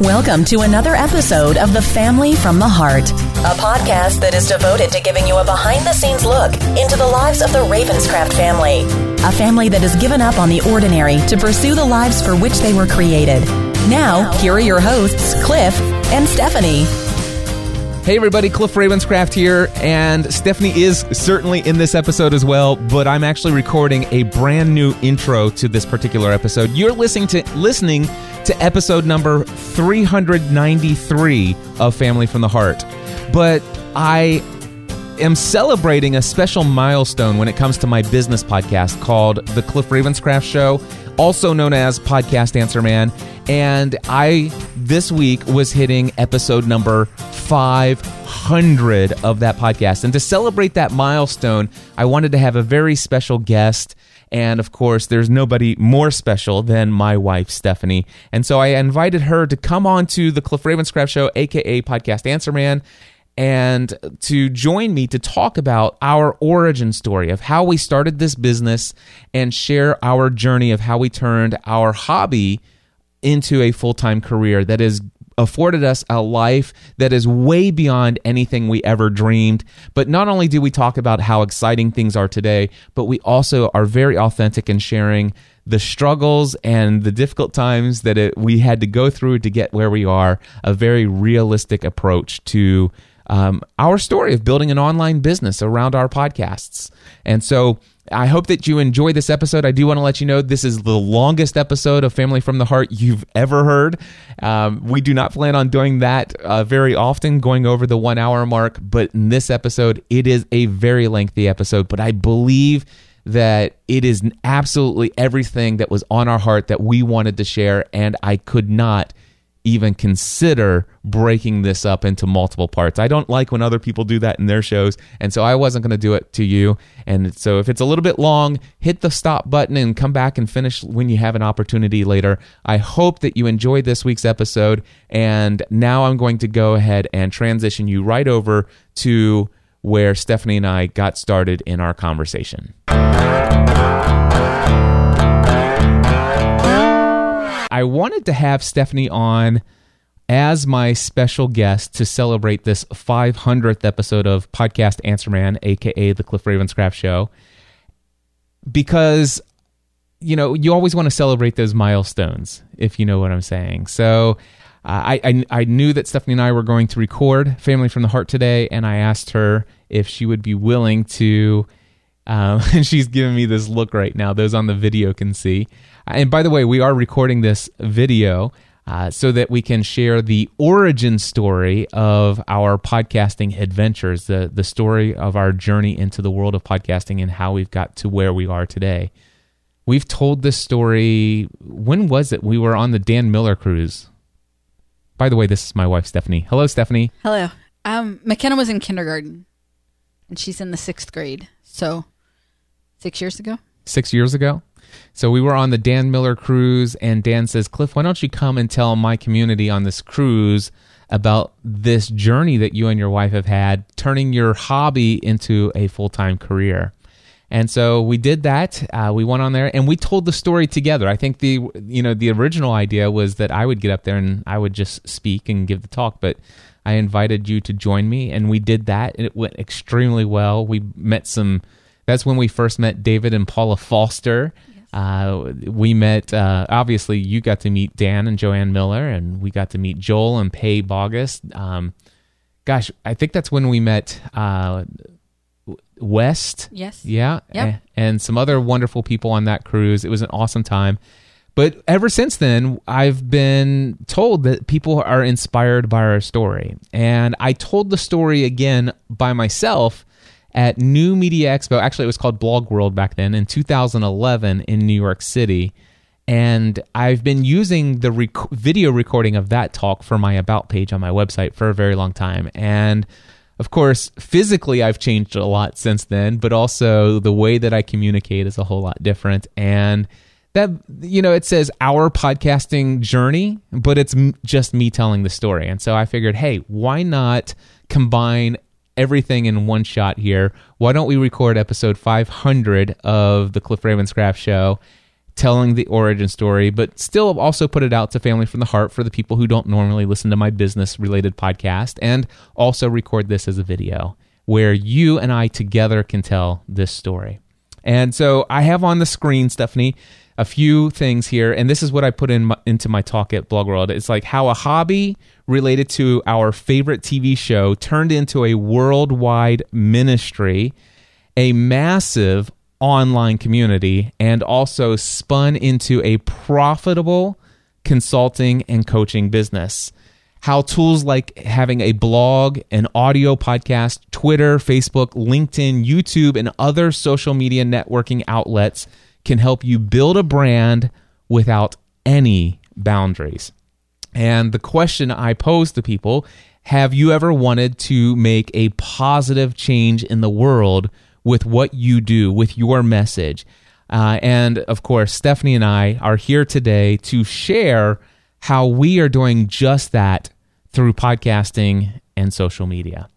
Welcome to another episode of The Family from the Heart, a podcast that is devoted to giving you a behind the scenes look into the lives of the Ravenscraft family. A family that has given up on the ordinary to pursue the lives for which they were created. Now, here are your hosts, Cliff and Stephanie. Hey everybody, Cliff Ravenscraft here, and Stephanie is certainly in this episode as well, but I'm actually recording a brand new intro to this particular episode. You're listening to listening to episode number 393 of Family from the Heart. But I am celebrating a special milestone when it comes to my business podcast called The Cliff Ravenscraft Show, also known as Podcast Answer Man. And I, this week, was hitting episode number 500 of that podcast. And to celebrate that milestone, I wanted to have a very special guest. And of course, there's nobody more special than my wife, Stephanie. And so I invited her to come on to the Cliff Ravenscraft Show, aka Podcast Answer Man, and to join me to talk about our origin story of how we started this business and share our journey of how we turned our hobby into a full time career that has afforded us a life that is way beyond anything we ever dreamed. But not only do we talk about how exciting things are today, but we also are very authentic in sharing the struggles and the difficult times that it, we had to go through to get where we are, a very realistic approach to um, our story of building an online business around our podcasts. And so I hope that you enjoy this episode. I do want to let you know this is the longest episode of Family from the Heart you've ever heard. Um, we do not plan on doing that uh, very often, going over the one hour mark. But in this episode, it is a very lengthy episode. But I believe that it is absolutely everything that was on our heart that we wanted to share. And I could not even consider breaking this up into multiple parts. I don't like when other people do that in their shows, and so I wasn't going to do it to you. And so if it's a little bit long, hit the stop button and come back and finish when you have an opportunity later. I hope that you enjoyed this week's episode, and now I'm going to go ahead and transition you right over to where Stephanie and I got started in our conversation. I wanted to have Stephanie on as my special guest to celebrate this 500th episode of Podcast Answer Man, aka the Cliff Ravenscraft Show, because you know you always want to celebrate those milestones, if you know what I'm saying. So. Uh, I, I, I knew that Stephanie and I were going to record Family from the Heart today, and I asked her if she would be willing to. Um, and she's giving me this look right now. Those on the video can see. And by the way, we are recording this video uh, so that we can share the origin story of our podcasting adventures, the, the story of our journey into the world of podcasting and how we've got to where we are today. We've told this story. When was it? We were on the Dan Miller cruise. By the way, this is my wife, Stephanie. Hello, Stephanie. Hello. Um, McKenna was in kindergarten, and she's in the sixth grade. So, six years ago. Six years ago. So we were on the Dan Miller cruise, and Dan says, Cliff, why don't you come and tell my community on this cruise about this journey that you and your wife have had, turning your hobby into a full time career? And so we did that. Uh, we went on there and we told the story together. I think the you know the original idea was that I would get up there and I would just speak and give the talk, but I invited you to join me, and we did that. And it went extremely well. We met some. That's when we first met David and Paula Foster. Uh, we met, uh, obviously, you got to meet Dan and Joanne Miller, and we got to meet Joel and Pay Boggess. Um, gosh, I think that's when we met uh, West. Yes. Yeah. Yep. And some other wonderful people on that cruise. It was an awesome time. But ever since then, I've been told that people are inspired by our story. And I told the story again by myself at New Media Expo. Actually, it was called Blog World back then in 2011 in New York City. And I've been using the rec- video recording of that talk for my About page on my website for a very long time. And of course, physically, I've changed a lot since then, but also the way that I communicate is a whole lot different. And that, you know, it says our podcasting journey, but it's m- just me telling the story. And so I figured, hey, why not combine everything in one shot here? Why don't we record episode 500 of the Cliff Ravenscraft show? telling the origin story, but still also put it out to Family from the Heart for the people who don't normally listen to my business related podcast, and also record this as a video where you and I together can tell this story. And so I have on the screen, Stephanie, a few things here, and this is what I put in my, into my talk at Blog World. It's like how a hobby related to our favorite TV show turned into a worldwide ministry, a massive online community, and also spun into a profitable consulting and coaching business. How tools like having a blog, an audio podcast, Twitter, Facebook, LinkedIn, YouTube, and other social media networking outlets can help you build a brand without any boundaries. And the question I pose to people have you ever wanted to make a positive change in the world with what you do, with your message? Uh, and of course, Stephanie and I are here today to share how we are doing just that through podcasting and social media.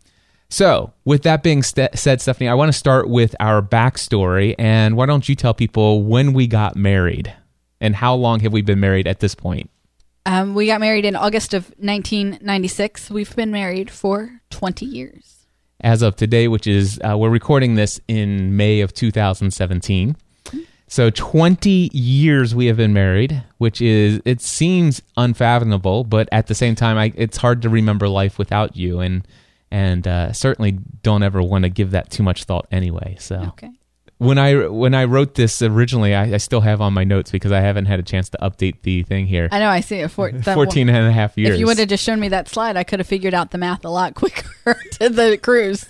So, with that being st- said, Stephanie, I want to start with our backstory. And why don't you tell people when we got married and how long have we been married at this point? Um, we got married in August of 1996. We've been married for 20 years. As of today, which is, uh, we're recording this in May of 2017. So 20 years we have been married, which is it seems unfathomable, but at the same time, I, it's hard to remember life without you, and and uh, certainly don't ever want to give that too much thought anyway. So Okay. when I when I wrote this originally, I, I still have on my notes because I haven't had a chance to update the thing here. I know, I see it. For, 14 and a half years. If you would have just shown me that slide, I could have figured out the math a lot quicker to the cruise.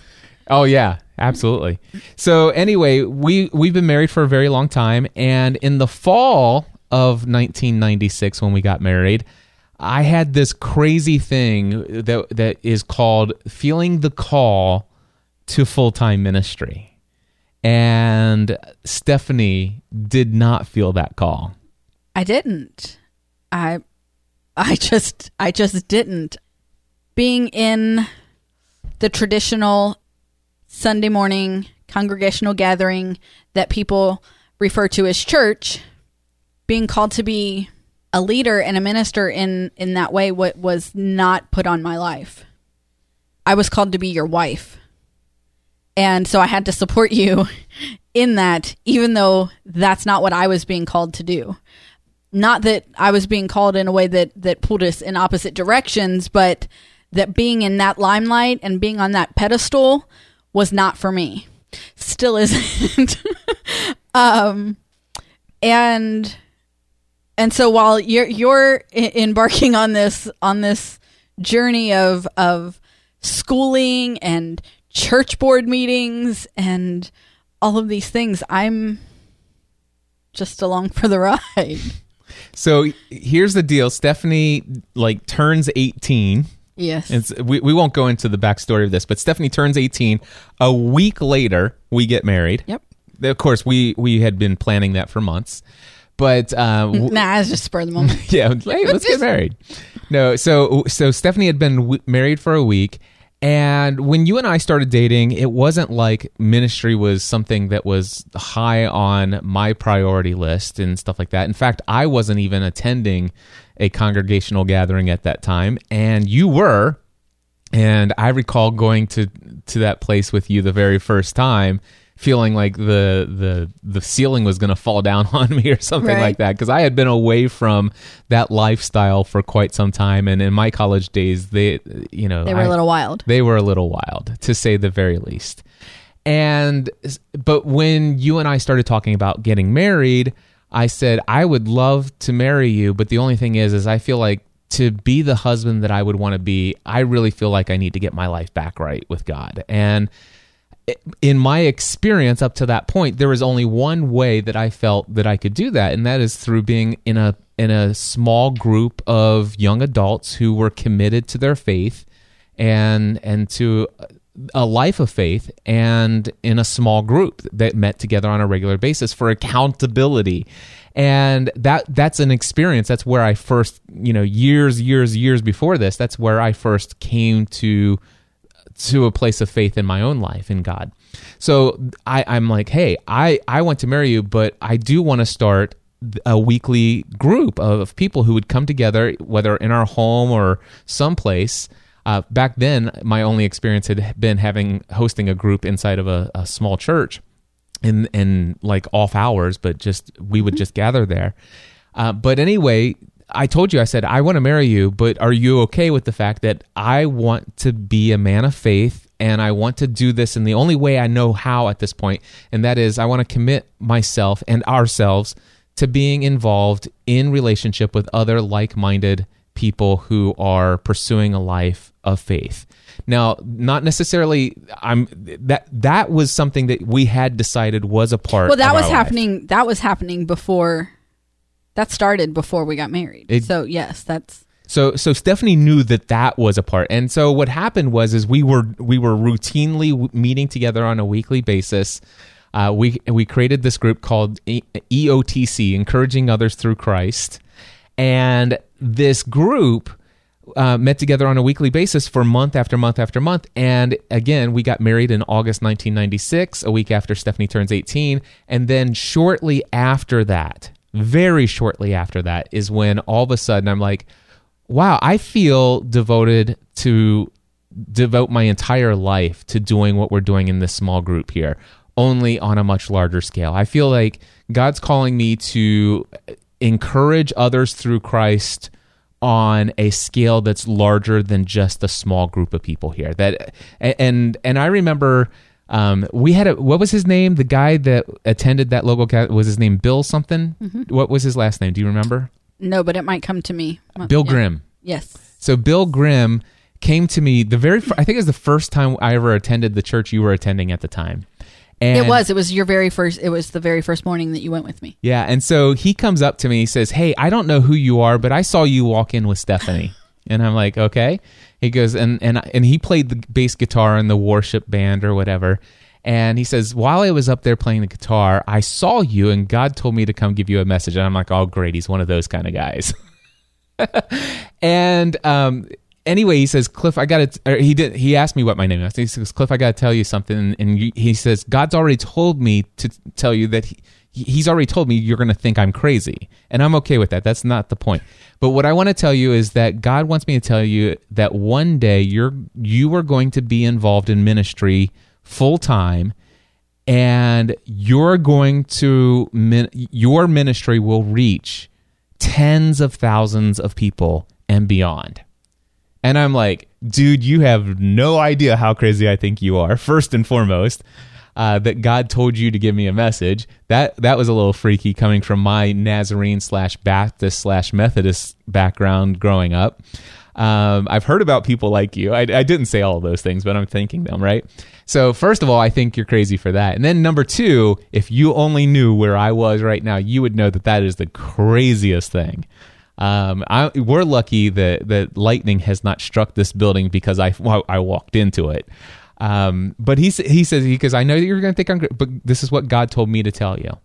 Oh yeah, absolutely. So anyway, we we've been married for a very long time, and in the fall of 1996, when we got married, I had this crazy thing that that is called feeling the call to full time ministry, and Stephanie did not feel that call. I didn't. I I just I just didn't. Being in the traditional Sunday morning congregational gathering that people refer to as church, being called to be a leader and a minister in in that way what was not put on my life. I was called to be your wife. And so I had to support you in that even though that's not what I was being called to do not that I was being called in a way that that pulled us in opposite directions, but that being in that limelight and being on that pedestal was not for me. Still isn't. um and and so while you're you're embarking on this on this journey of of schooling and church board meetings and all of these things, I'm just along for the ride. So here's the deal: Stephanie like turns 18. Yes. It's, we, we won't go into the backstory of this, but Stephanie turns 18. A week later, we get married. Yep. Of course, we we had been planning that for months, but uh, w- Nah, it's just spur of the moment. yeah, hey, let's get married. No, so so Stephanie had been w- married for a week, and when you and I started dating, it wasn't like ministry was something that was high on my priority list and stuff like that. In fact, I wasn't even attending a congregational gathering at that time, and you were. And I recall going to to that place with you the very first time, feeling like the the the ceiling was going to fall down on me or something Right. like that because I had been away from that lifestyle for quite some time, and in my college days, they you know They were I- a little wild. they were a little wild, to say the very least. And but when you and I started talking about getting married, I said I would love to marry you, but the only thing is is I feel like to be the husband that I would want to be, I really feel like I need to get my life back right with God. And in my experience up to that point there was only one way that I felt that I could do that and that is through being in a in a small group of young adults who were committed to their faith and and to a life of faith and in a small group that met together on a regular basis for accountability. And that that's an experience. That's where I first you know years years years before this that's where I first came to to a place of faith in my own life in God. So I, I'm like, hey, I, I want to marry you, but I do want to start a weekly group of people who would come together, whether in our home or someplace. Uh, back then, my only experience had been having hosting a group inside of a, a small church in in like off hours, but just we would just gather there. Uh, but anyway, I told you, I said, I want to marry you, but are you okay with the fact that I want to be a man of faith and I want to do this in the only way I know how at this point, and that is I want to commit myself and ourselves to being involved in relationship with other like minded people who are pursuing a life of faith. Now, not necessarily I'm that that was something that we had decided was a part Well, that of was life. happening. That was happening before. That started before we got married. It- so yes, that's So so Stephanie knew that that was a part. And so what happened was is we were we were routinely meeting together on a weekly basis. Uh, we we created this group called E- EOTC, encouraging others through Christ, and this group uh, met together on a weekly basis for month after month after month. And again, we got married in August 1996, a week after Stephanie turns 18. And then shortly after that, very shortly after that, is when all of a sudden I'm like, wow, I feel devoted to devote my entire life to doing what we're doing in this small group here, only on a much larger scale. I feel like God's calling me to encourage others through Christ on a scale that's larger than just a small group of people here. That and and I remember um, we had a what was his name? The guy that attended that local ca- was his name Bill something. What was his last name? Do you remember? no, but it might come to me. Bill yeah. Grimm. Yes. So Bill Grimm came to me the very fir- I think it was the first time I ever attended the church you were attending at the time. And it was. It was your very first. It was the very first morning that you went with me. Yeah, and so he comes up to me, he says, "Hey, I don't know who you are, but I saw you walk in with Stephanie." and I'm like, "Okay." He goes and and and he played the bass guitar in the worship band or whatever. And he says, "While I was up there playing the guitar, I saw you and God told me to come give you a message." And I'm like, "Oh, great. He's one of those kind of guys." and um anyway he says cliff i gotta he did he asked me what my name is he says cliff i gotta tell you something and he says god's already told me to tell you that he, he's already told me you're gonna think i'm crazy and i'm okay with that that's not the point but what i want to tell you is that god wants me to tell you that one day you're you are going to be involved in ministry full time and you're going to your ministry will reach tens of thousands of people and beyond. And I'm like, dude, you have no idea how crazy I think you are. First and foremost, uh, that God told you to give me a message. That that was a little freaky coming from my Nazarene slash Baptist slash Methodist background growing up. Um, I've heard about people like you. I, I didn't say all those things, but I'm thinking them, right? So, first of all, I think you're crazy for that. And then, number two, if you only knew where I was right now, you would know that that is the craziest thing. Um, I, we're lucky that, that lightning has not struck this building because I, I walked into it. Um, but he, he says, because I know that you're going to think I'm but this is what God told me to tell you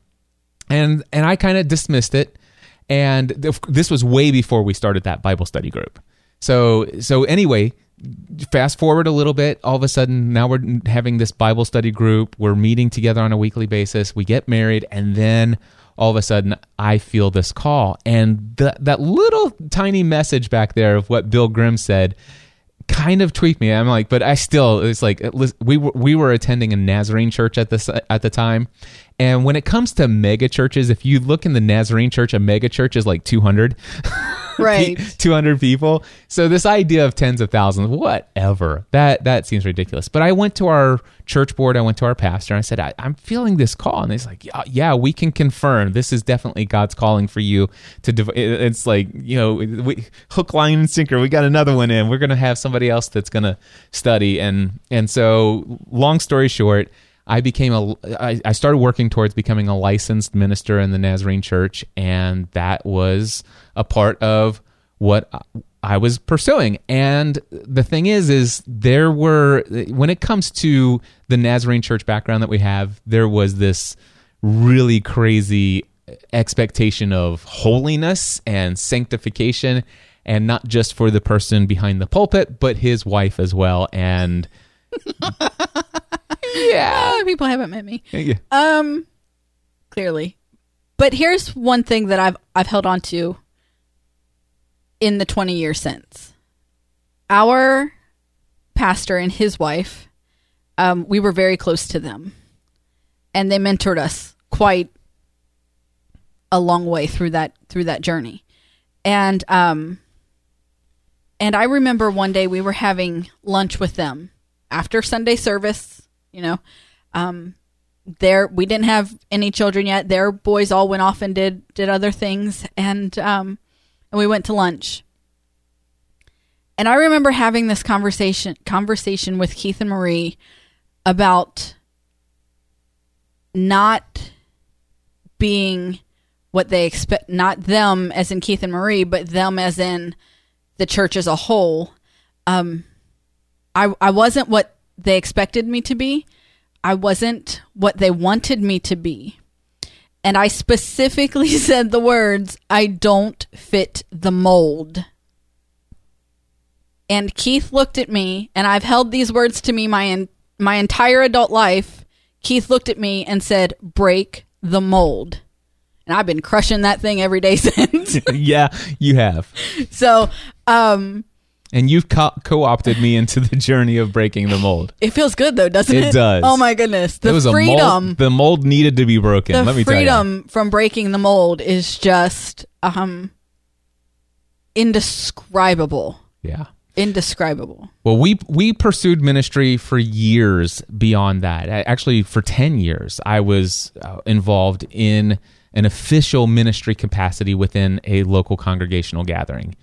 and and I kind of dismissed it. And this was way before we started that Bible study group. So so anyway, fast forward a little bit. All of a sudden, now we're having this Bible study group. We're meeting together on a weekly basis. We get married, and then all of a sudden, I feel this call, and that little tiny message back there of what Bill Grimm said kind of tweaked me. I'm like, but I still, it's like we were we were attending a Nazarene church at this at the time, and when it comes to mega churches, if you look in the Nazarene church, a mega church is like 200. Right. 200 people. So this idea of tens of thousands, whatever, that that seems ridiculous. But I went to our church board, I went to our pastor, and I said, I, I'm feeling this call, and he's like, yeah, yeah, we can confirm this is definitely God's calling for you to. Dev- it's like you know, we, hook, line, and sinker. We got another one in. We're gonna have somebody else that's gonna study, and and so long story short. I became a. I, I started working towards becoming a licensed minister in the Nazarene Church, and that was a part of what I was pursuing. And the thing is, is there were when it comes to the Nazarene Church background that we have, there was this really crazy expectation of holiness and sanctification, and not just for the person behind the pulpit, but his wife as well. And yeah, Ah, people haven't met me. yeah. Um, clearly, But here's one thing that I've I've held on to in the 20 years since. Our pastor and his wife, um, we were very close to them, and they mentored us quite a long way through that through that journey. And um, and I remember one day we were having lunch with them after Sunday service. You know, um, there we didn't have any children yet. Their boys all went off and did did other things, and um, and we went to lunch. And I remember having this conversation conversation with Keith and Marie about not being what they expect not them as in Keith and Marie, but them as in the church as a whole. Um I I wasn't what they expected me to be. I wasn't what they wanted me to be. And I specifically said the words, I don't fit the mold. And Keith looked at me, and I've held these words to me my en- my entire adult life. Keith looked at me and said, "Break the mold." And I've been crushing that thing every day since. yeah, you have. so, um, And you've co- co-opted me into the journey of breaking the mold. it feels good though, doesn't it? It does. Oh my goodness, the it was freedom, a mold. The mold needed to be broken. the let me freedom from breaking the mold is just um indescribable. Yeah. Indescribable. Well, we we pursued ministry for years beyond that. Actually, for ten years, I was uh, involved in an official ministry capacity within a local congregational gathering,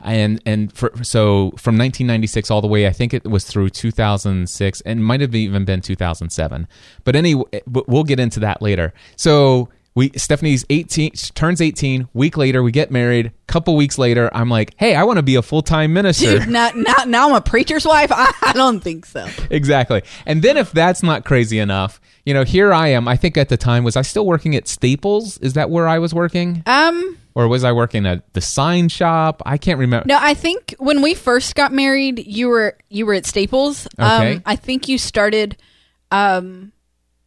and and for, so from 1996 all the way, I think it was through 2006, and might have even been 2007. But anyway, we'll get into that later. So. We Stephanie's 18 turns 18 week later we get married couple weeks later I'm like hey I want to be a full-time minister Dude, now, now, now I'm a preacher's wife? I, I don't think so. exactly. And then if that's not crazy enough, you know, here I am. I think at the time was I still working at Staples? Is that where I was working? Um, Or was I working at the sign shop? I can't remember. no, I think when we first got married, you were you were at Staples. Okay. Um, I think you started um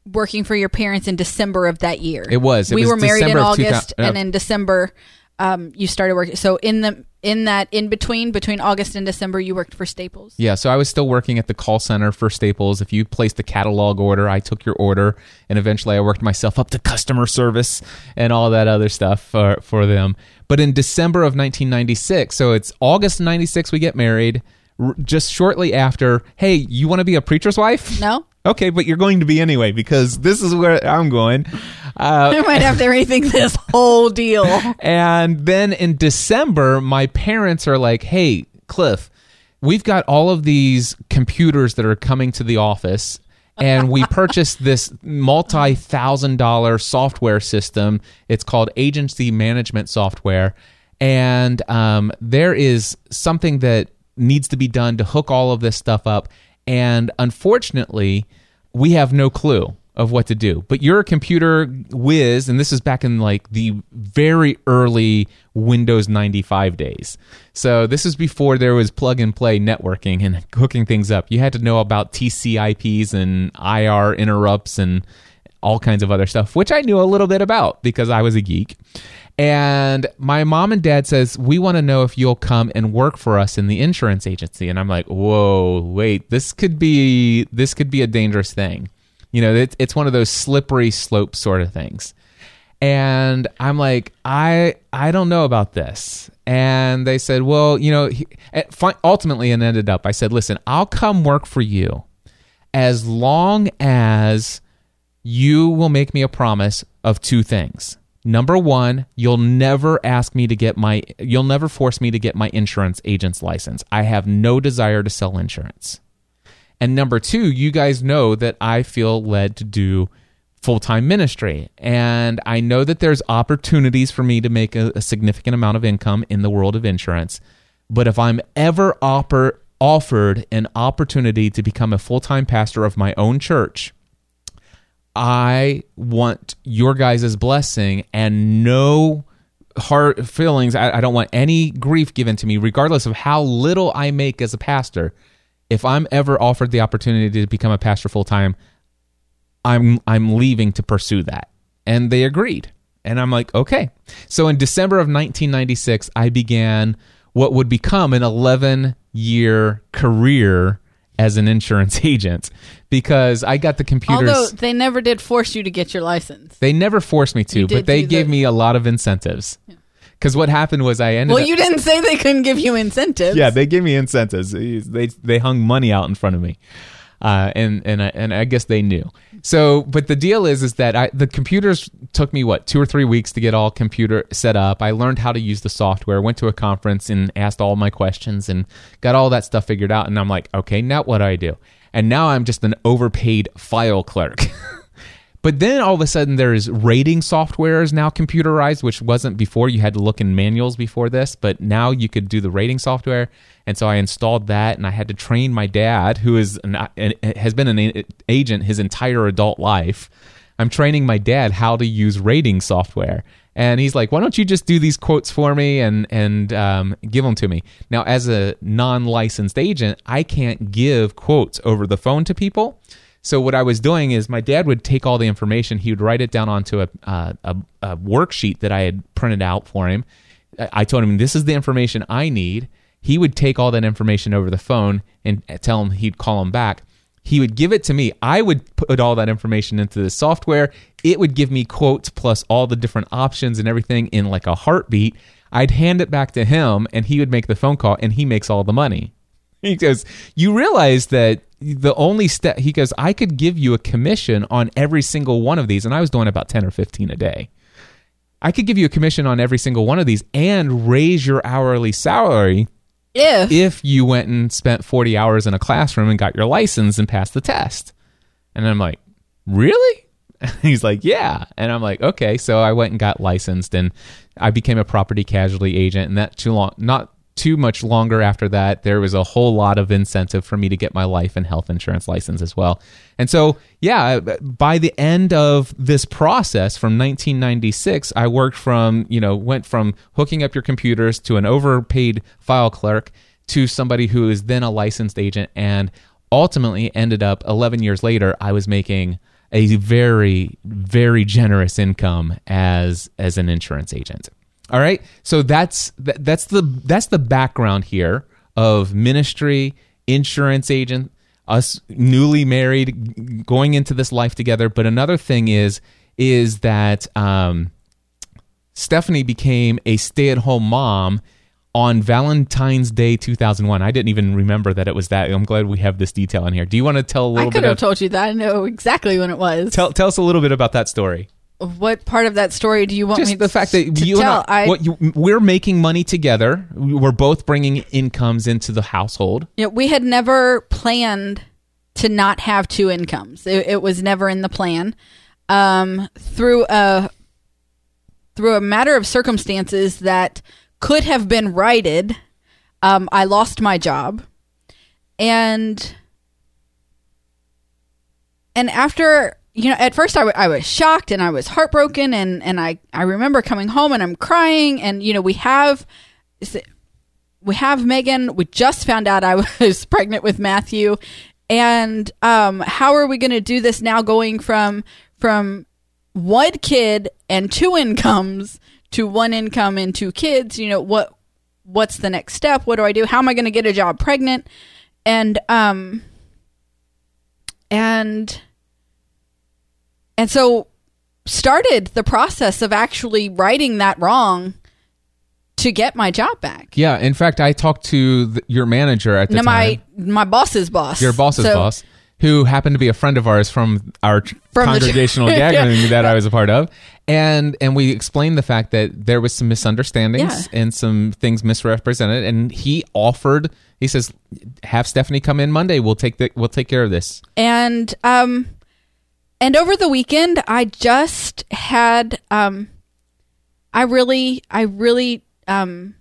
working for your parents in December of that year. It was. It we was were married December in of 2000 August, uh, and in December, um, you started working. So in the in that in between between August and December, you worked for Staples. Yeah, so I was still working at the call center for Staples. If you placed a catalog order, I took your order, and eventually I worked myself up to customer service and all that other stuff for, for them. But in December of 1996, so it's August 96, we get married. R- just shortly after, hey, you want to be a preacher's wife? No, Okay, but you're going to be anyway because this is where I'm going. Uh, I might have to rethink this whole deal. and then in December, my parents are like, hey, Cliff, we've got all of these computers that are coming to the office. And we purchased this multi thousand dollar software system. It's called Agency Management Software. And um, there is something that needs to be done to hook all of this stuff up. And unfortunately, we have no clue of what to do. But you're a computer whiz, and this is back in like the very early Windows 95 days. So this is before there was plug and play networking and hooking things up. You had to know about TCP/IPs and IR interrupts and all kinds of other stuff, which I knew a little bit about because I was a geek. And my mom and dad says, "We want to know if you'll come and work for us in the insurance agency." And I'm like, "Whoa, wait, this could be this could be a dangerous thing." You know, it, it's one of those slippery slope sort of things. And I'm like, I I don't know about this. And they said, well, you know, he, eh, ultimately it ended up. I said, listen, I'll come work for you as long as you will make me a promise of two things. Number one, you'll never ask me to get my, you'll never force me to get my insurance agent's license. I have no desire to sell insurance. And number two, you guys know that I feel led to do full time ministry. And I know that there's opportunities for me to make a, a significant amount of income in the world of insurance. But if I'm ever offer, offered an opportunity to become a full time pastor of my own church, I want your guys' blessing and no hard feelings. I, I don't want any grief given to me, regardless of how little I make as a pastor. If I'm ever offered the opportunity to become a pastor full time, I'm I'm leaving to pursue that. And they agreed. And I'm like, okay. So in December of 1996, I began what would become an 11 year career as an insurance agent because I got the computers. Although they never did force you to get your license. they never forced me to, but they gave the- me a lot of incentives. Because what happened was I ended Well, up. you didn't say they couldn't give you incentives. yeah, they gave me incentives. They they hung money out in front of me, uh, and and I, and I guess they knew. So, but the deal is, is that I, the computers took me what two or three weeks to get all computer set up. I learned how to use the software. Went to a conference and asked all my questions and got all that stuff figured out. And I'm like, okay, now what do I do? And now I'm just an overpaid file clerk. But then all of a sudden, there's rating software is now computerized, which wasn't before. You had to look in manuals before this, but now you could do the rating software. And so I installed that, and I had to train my dad, who is an, has been an agent his entire adult life. I'm training my dad how to use rating software, and he's like, "Why don't you just do these quotes for me and and um, give them to me?" Now, as a non-licensed agent, I can't give quotes over the phone to people. So what I was doing is my dad would take all the information, he would write it down onto a uh, a, a worksheet that I had printed out for him. I I told him this is the information I need. He would take all that information over the phone and tell him he'd call him back. He would give it to me. I would put all that information into the software. It would give me quotes plus all the different options and everything in like a heartbeat. I'd hand it back to him and he would make the phone call and he makes all the money. He goes, You realize that the only step, he goes, I could give you a commission on every single one of these. And I was doing about 10 or 15 a day. I could give you a commission on every single one of these and raise your hourly salary If, if you went and spent 40 hours in a classroom and got your license and passed the test. And I'm like, Really? He's like, Yeah. And I'm like, Okay. So I went and got licensed and I became a property casualty agent. And that too long, not too much longer after that, there was a whole lot of incentive for me to get my life and health insurance license as well. And so, yeah, by the end of this process from 1996, I worked from, you know, went from hooking up your computers to an overpaid file clerk to somebody who is then a licensed agent and ultimately ended up 11 years later, I was making a very, very generous income as as an insurance agent. All right, so that's that, that's the that's the background here of ministry, insurance agent, us newly married, going into this life together. But another thing is is that um, Stephanie became a stay at home mom on Valentine's Day 2001. I didn't even remember that it was that. I'm glad we have this detail in here. Do you want to tell a little bit? I could have of told you that. I know exactly when it was. tell tell us a little bit about that story? What part of that story do you want me Just the fact that to you tell? and I, what you, we're making money together. We're both bringing incomes into the household. Yeah, we had never planned to not have two incomes. It, it was never in the plan. Um, through a through a matter of circumstances that could have been righted, um, I lost my job, and and after you know, at first I, w- I was shocked and I was heartbroken, and and I I remember coming home and I'm crying, and you know we have we have Megan. We just found out I was pregnant with Matthew, and um, how are we going to do this now? Going from from one kid and two incomes to one income and two kids. You know what? What's the next step? What do I do? How am I going to get a job pregnant? And um, and and so started the process of actually righting that wrong to get my job back. Yeah. In fact, I talked to the, your manager at the No, time, my my boss's boss. your boss's So- boss, who happened to be a friend of ours from our From congregational Yeah. gathering that I was a part of, and and we explained the fact that there was some misunderstandings Yeah. and some things misrepresented, and he offered. He says, "Have Stephanie come in Monday. We'll take the we'll take care of this." and um and over the weekend i just had um i really i really um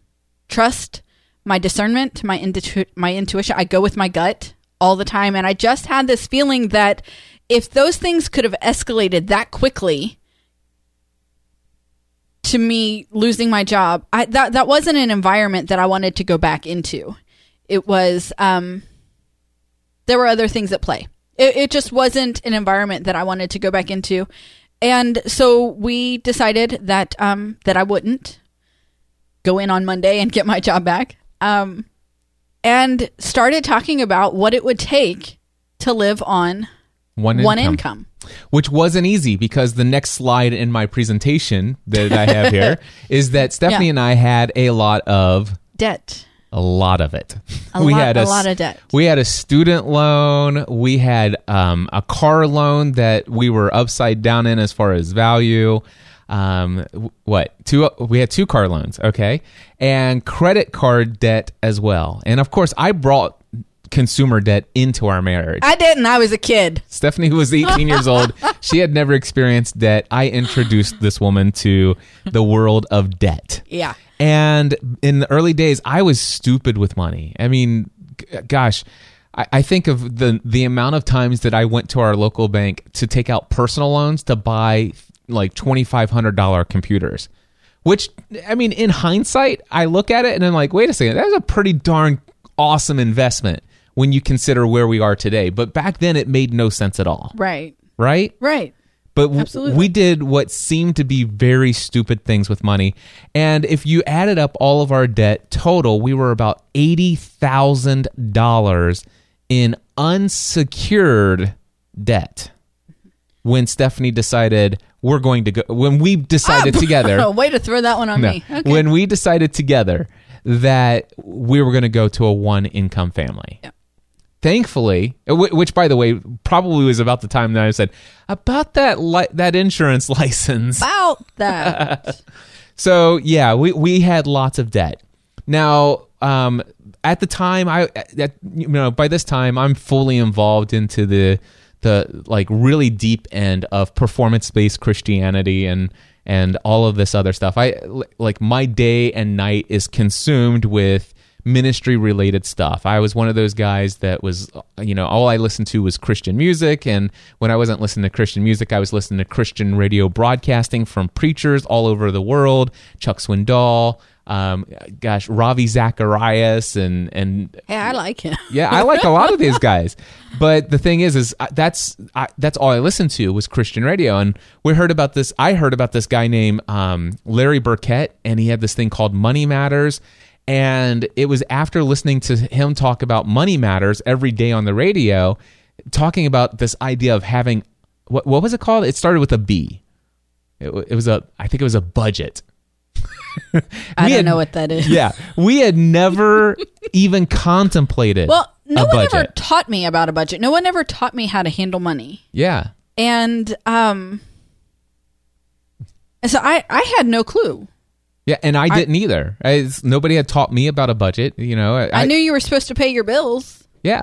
trust my discernment my intu- my intuition. I go with my gut all the time. And i just had this feeling that if those things could have escalated that quickly to me losing my job I, that that wasn't an environment that i wanted to go back into. It was um there were other things at play. It, it just wasn't an environment that I wanted to go back into. and so we decided that um, that I wouldn't go in on Monday and get my job back. Um, and started talking about what it would take to live on One, one income. income. Which wasn't easy because the next slide in my presentation that I have here is that Stephanie Yeah. and I had a lot of Debt. A lot of it. A lot- a lot of debt. We had a student loan. We had um, a car loan that we were upside down in as far as value. Um, what two? We had two car loans, okay, and credit card debt as well. And of course, I brought consumer debt into our marriage. I didn't. I was a kid. Stephanie was 18 years old. She had never experienced debt. I introduced this woman to the world of debt. Yeah. And in the early days, I was stupid with money. I mean, g- gosh, I, I think of the the amount of times that I went to our local bank to take out personal loans to buy like twenty five hundred dollar computers. Which I mean, in hindsight, I look at it and I'm like, wait a second, that was a pretty darn awesome investment when you consider where we are today. But back then, it made no sense at all, Right. right? Right. But w- we did what seemed to be very stupid things with money. And if you added up all of our debt total, we were about $80,000 in unsecured debt when Stephanie decided we're going to go, when we decided ah, together. Oh, way to throw that one on No. me. Okay. When we decided together that we were going to go to a one income family. Yeah. Thankfully, which by the way, probably was about the time that I said about that li- that insurance license. About that. So yeah, we we had lots of debt. Now, um, at the time, I at, you know by this time I'm fully involved into the the like really deep end of performance based Christianity and and all of this other stuff. I like my day and night is consumed with ministry related stuff. I was one of those guys that was, you know, all I listened to was Christian music. And when I wasn't listening to Christian music, I was listening to Christian radio broadcasting from preachers all over the world, Chuck Swindoll, um, gosh, Ravi Zacharias, and, and hey, I like him. yeah, I like a lot of these guys. But the thing is, is I- that's I, that's all I listened to was Christian radio, and we heard about this. I heard about this guy named um, Larry Burkett, and he had this thing called Money Matters. And it was after listening to him talk about money matters every day on the radio, talking about this idea of having what what was it called? It started with a B. It, it was a I think it was a budget. I don't had- know what that is. Yeah, we had never even contemplated. Well, no one budget. ever taught me about a budget. No one ever taught me how to handle money. Yeah. And um so I I had no clue. Yeah, and I didn't either. I, it's- nobody had taught me about a budget. You know, I, I, knew you were supposed to pay your bills, Yeah,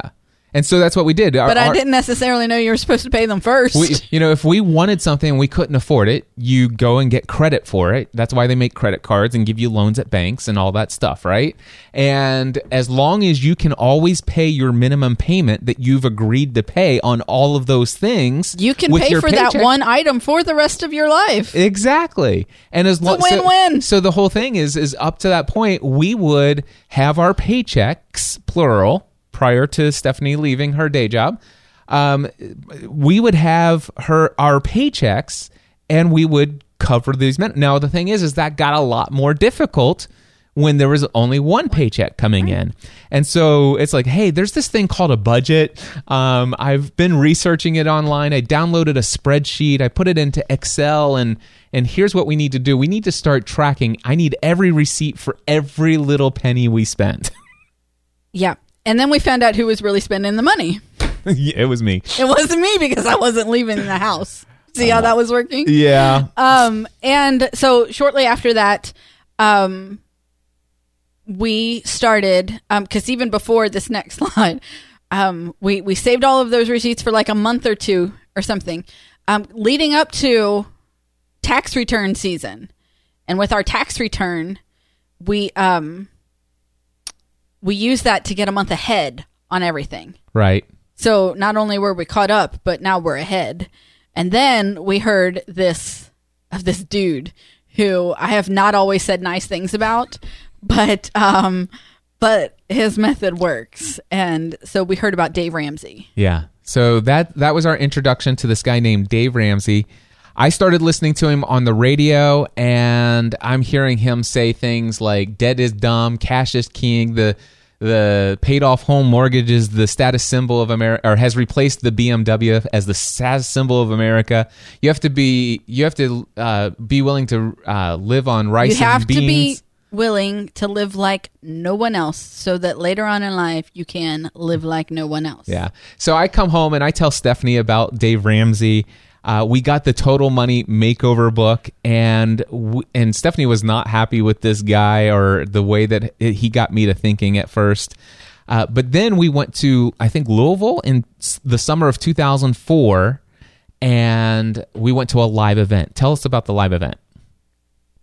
and so that's what we did. Our- but I our- didn't necessarily know you were supposed to pay them first. We, you know, if we wanted something and we couldn't afford it, you go and get credit for it. That's why they make credit cards and give you loans at banks and all that stuff, right? And as long as you can always pay your minimum payment that you've agreed to pay on all of those things, you can pay for that one item for the rest of your life. Exactly. And as long win-win. So, so the whole thing is is up to that point we would have our paychecks plural prior to Stephanie leaving her day job. Um, we would have her our paychecks and we would cover these men. Now the thing is is that got a lot more difficult when there was only one paycheck coming in. And so it's like, hey, there's this thing called a budget. Um, I've been researching it online. I downloaded a spreadsheet. I put it into Excel and and here's what we need to do. We need to start tracking. I need every receipt for every little penny we spent. Yeah. And then we found out who was really spending the money. yeah, it was me. It wasn't me because I wasn't leaving the house. See how that was working? Yeah. Um, and so shortly after that, um, we started um, because even before this next slide, um, we we saved all of those receipts for like a month or two or something, um, leading up to tax return season. And with our tax return, we um we used that to get a month ahead on everything. Right. So not only were we caught up, but now we're ahead. And then we heard this of this dude who I have not always said nice things about, but um but his method works. And so we heard about Dave Ramsey. Yeah. So that that was our introduction to this guy named Dave Ramsey. I started listening to him on the radio, and I'm hearing him say things like "debt is dumb, cash is king." The the paid off home mortgage is the status symbol of America, or has replaced the BMW as the status symbol of America. You have to be you have to uh, be willing to uh, live on rice You have to be willing to live like no one else so that later on in life you can live like no one else. Yeah. So I come home and I tell Stephanie about Dave Ramsey. Uh, we got the Total Money Makeover book, and w- and Stephanie was not happy with this guy or the way that it, he got me to thinking at first. Uh, but then we went to I think Louisville in s- the summer of 2004, and we went to a live event. Tell us about the live event.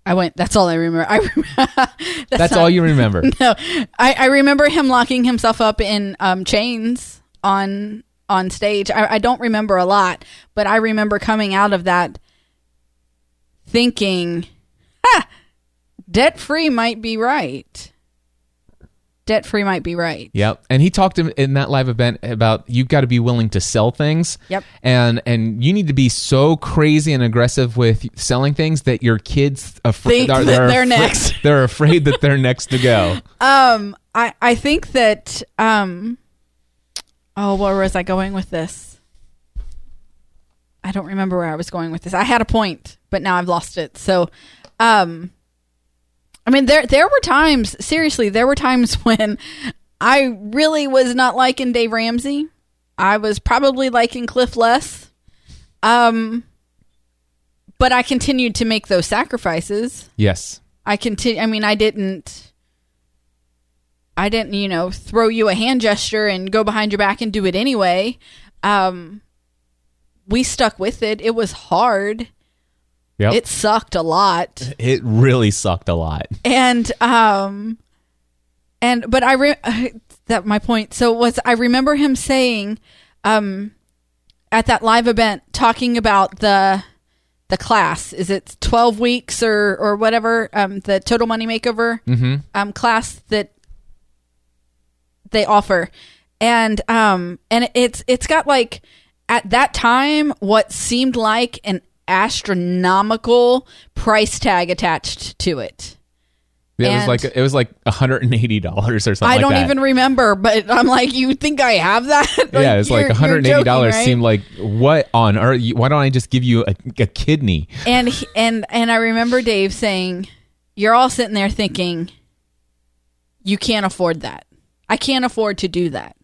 I went. That's all I remember. I remember. that's, That's not- all you remember. No, I, I remember him locking himself up in um, chains on on stage. I, I don't remember a lot, but I remember coming out of that thinking, "Ha, debt free might be right. Debt free might be right." Yep. And he talked in, that live event about you've got to be willing to sell things. Yep. And and you need to be so crazy and aggressive with selling things that your kids afraid Think that they're next. They're afraid that they're next to go. Um, I I think that um, oh, where was I going with this? I don't remember where I was going with this. I had a point, but now I've lost it. So, um, I mean, there there were times. Seriously, there were times when I really was not liking Dave Ramsey. I was probably liking Cliff less. Um, but I continued to make those sacrifices. Yes. I continue. I mean, I didn't. I didn't, you know, throw you a hand gesture and go behind your back and do it anyway. Um, we stuck with it. It was hard. Yep. It sucked a lot, it really sucked a lot. and um, and but I re- that my point. So was I remember him saying, um, at that live event talking about the the class. Is it twelve weeks or or whatever? Um, the Total Money Makeover Mm-hmm. um, class that they offer, and um, and it's it's got like at that time what seemed like an astronomical price tag attached to it. It was like it was like $180 or something I don't that. even remember, but I'm like, you think I have that? yeah, it's like you're- you're $180 right? seemed like what on earth? Why don't I just give you a, a kidney? and he- and and I remember Dave saying, "You're all sitting there thinking, you can't afford that. I can't afford to do that."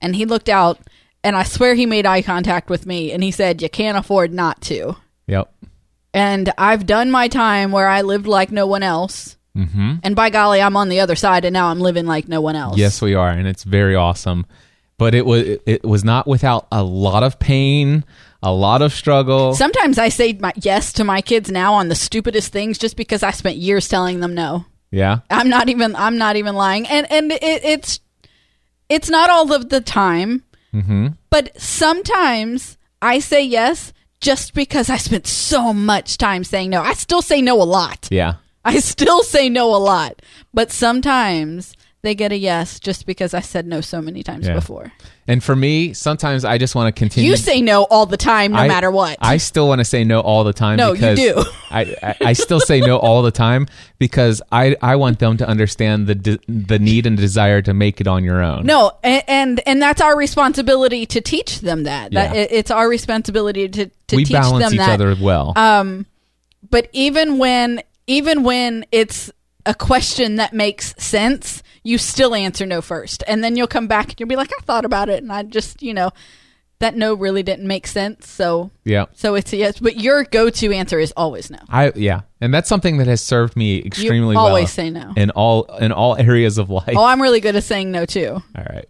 And he looked out, and I swear he made eye contact with me, and he said, "You can't afford not to." Yep. And I've done my time where I lived like no one else, Mm-hmm. and by golly, I'm on the other side, and now I'm living like no one else. Yes, we are, and it's very awesome. But it was it was not without a lot of pain, a lot of struggle. Sometimes I say my yes to my kids now on the stupidest things just because I spent years telling them no. yeah, I'm not even I'm not even lying. And and it, it's it's not all of the time, mm-hmm. but sometimes I say yes just because I spent so much time saying no. I still say no a lot. yeah, I still say no a lot, but sometimes they get a yes just because I said no so many times Yeah. before. And for me, sometimes I just want to continue. You say no all the time, no I- matter what. I still want to say no all the time. No, you because do. I, I I still say no all the time because I I want them to understand the de- the need and desire to make it on your own. No, and, and and that's our responsibility to teach them that. That Yeah. it- it's our responsibility to to we teach balance them each that. other well. Um, but even when even when it's a question that makes sense, you still answer no first, and then you'll come back and you'll be like, "I thought about it, and I just you know that no really didn't make sense." So yeah. so it's a yes, but your go-to answer is always no. I yeah, and that's something that has served me extremely you well. always say no. in all in all areas of life. Oh, I'm really good at saying no too. All right.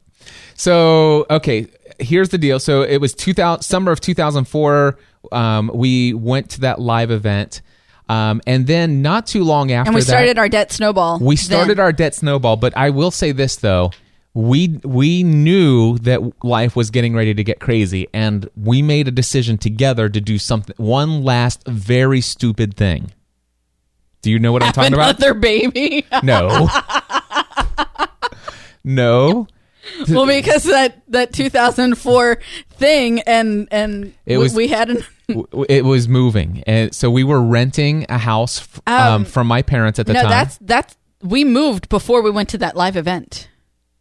So, okay, here's the deal. So, it was 2000 summer of 2004 um, we went to that live event. Um, and then not too long after And we that, started our debt snowball. we started then. our debt snowball, but I will say this though. We we knew that life was getting ready to get crazy and we made a decision together to do something one last very stupid thing. Do you know what I'm talking about? another baby. No. no. well, because that that 2004 thing, and and It we, was- we had an, W- it was moving, and so we were renting a house f- um, Um, from my parents at the no, time. that's that's we moved before we went to that live event.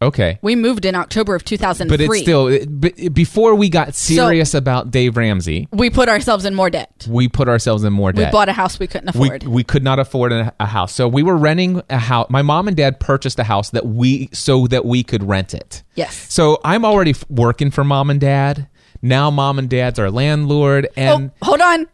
okay. We moved in October of 2003. But it's still it- before we got serious about Dave Ramsey, we put ourselves in more debt. we put ourselves in more debt. We bought a house we couldn't we, afford. we could not afford a, a house, so we were renting a house. My mom and dad purchased a house that we so that we could rent it. yes. So I'm already f- working for mom and dad. Now mom and dad's our landlord, and oh, hold on.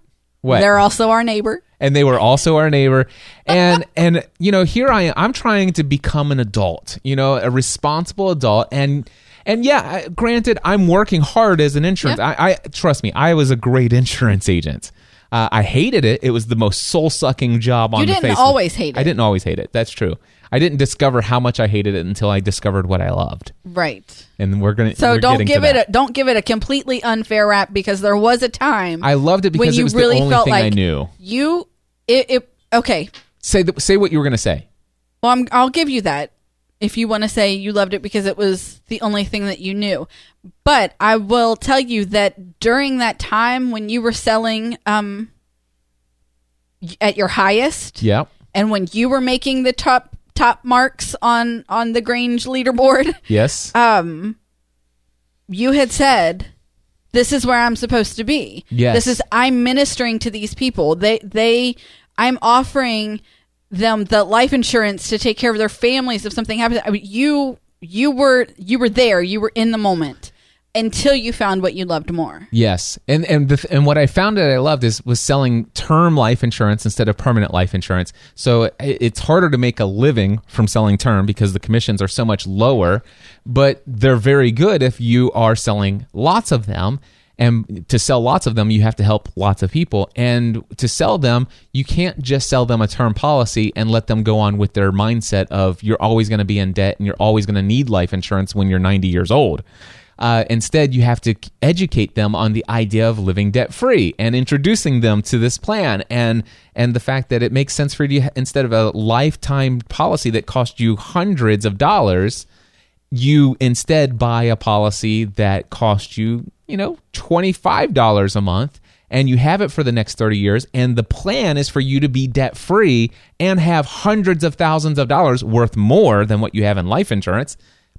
What? They're also our neighbor. and they were also our neighbor and and you know here i am i'm trying to become an adult you know a responsible adult and and yeah granted i'm working hard as an insurance Yeah. I, I trust me i was a great insurance agent uh, i hated it it was the most soul-sucking job on You the didn't face always hate it. i didn't always hate it that's true i didn't discover how much i hated it until i discovered what i loved Right. and we're gonna So we're don't give it that. a don't give it a completely unfair rap because there was a time i loved it when because you it was really the only felt thing like i knew you it, it okay. say the, say what you were gonna say Well, I'm, I'll give you that if you want to say you loved it because it was the only thing that you knew. But I will tell you that during that time when you were selling um, at your highest, yeah and when you were making the top top marks on on the Grange leaderboard, yes um, you had said, "This is where I'm supposed to be. Yes. This is I'm ministering to these people. They they I'm offering them the life insurance to take care of their families if something happens. I mean, you you were you were there. You were in the moment until you found what you loved more. Yes, and and the, and what I found that I loved is was selling term life insurance instead of permanent life insurance. So it, it's harder to make a living from selling term because the commissions are so much lower, but they're very good if you are selling lots of them. And to sell lots of them, you have to help lots of people. And to sell them, you can't just sell them a term policy and let them go on with their mindset of you're always going to be in debt and you're always going to need life insurance when you're 90 years old. Uh, instead, you have to educate them on the idea of living debt free and introducing them to this plan and and the fact that it makes sense for you instead of a lifetime policy that costs you hundreds of dollars, you instead buy a policy that costs you, you know, $25 a month and you have it for the next 30 years and the plan is for you to be debt free and have hundreds of thousands of dollars worth more than what you have in life insurance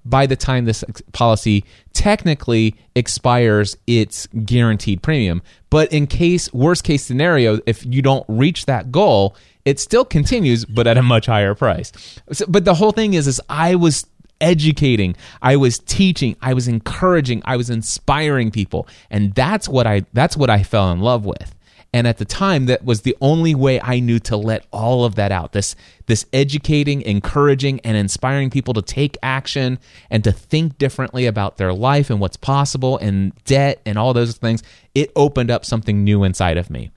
by the time this policy technically expires its guaranteed premium. But in case worst case scenario, if you don't reach that goal, it still continues, but at a much higher price. So, but the whole thing is, is I was educating, I was teaching, I was encouraging, I was inspiring people, and that's what I that's what I fell in love with. And at the time, that was the only way I knew to let all of that out. This this educating, encouraging, and inspiring people to take action and to think differently about their life and what's possible and debt and all those things. It opened up something new inside of me.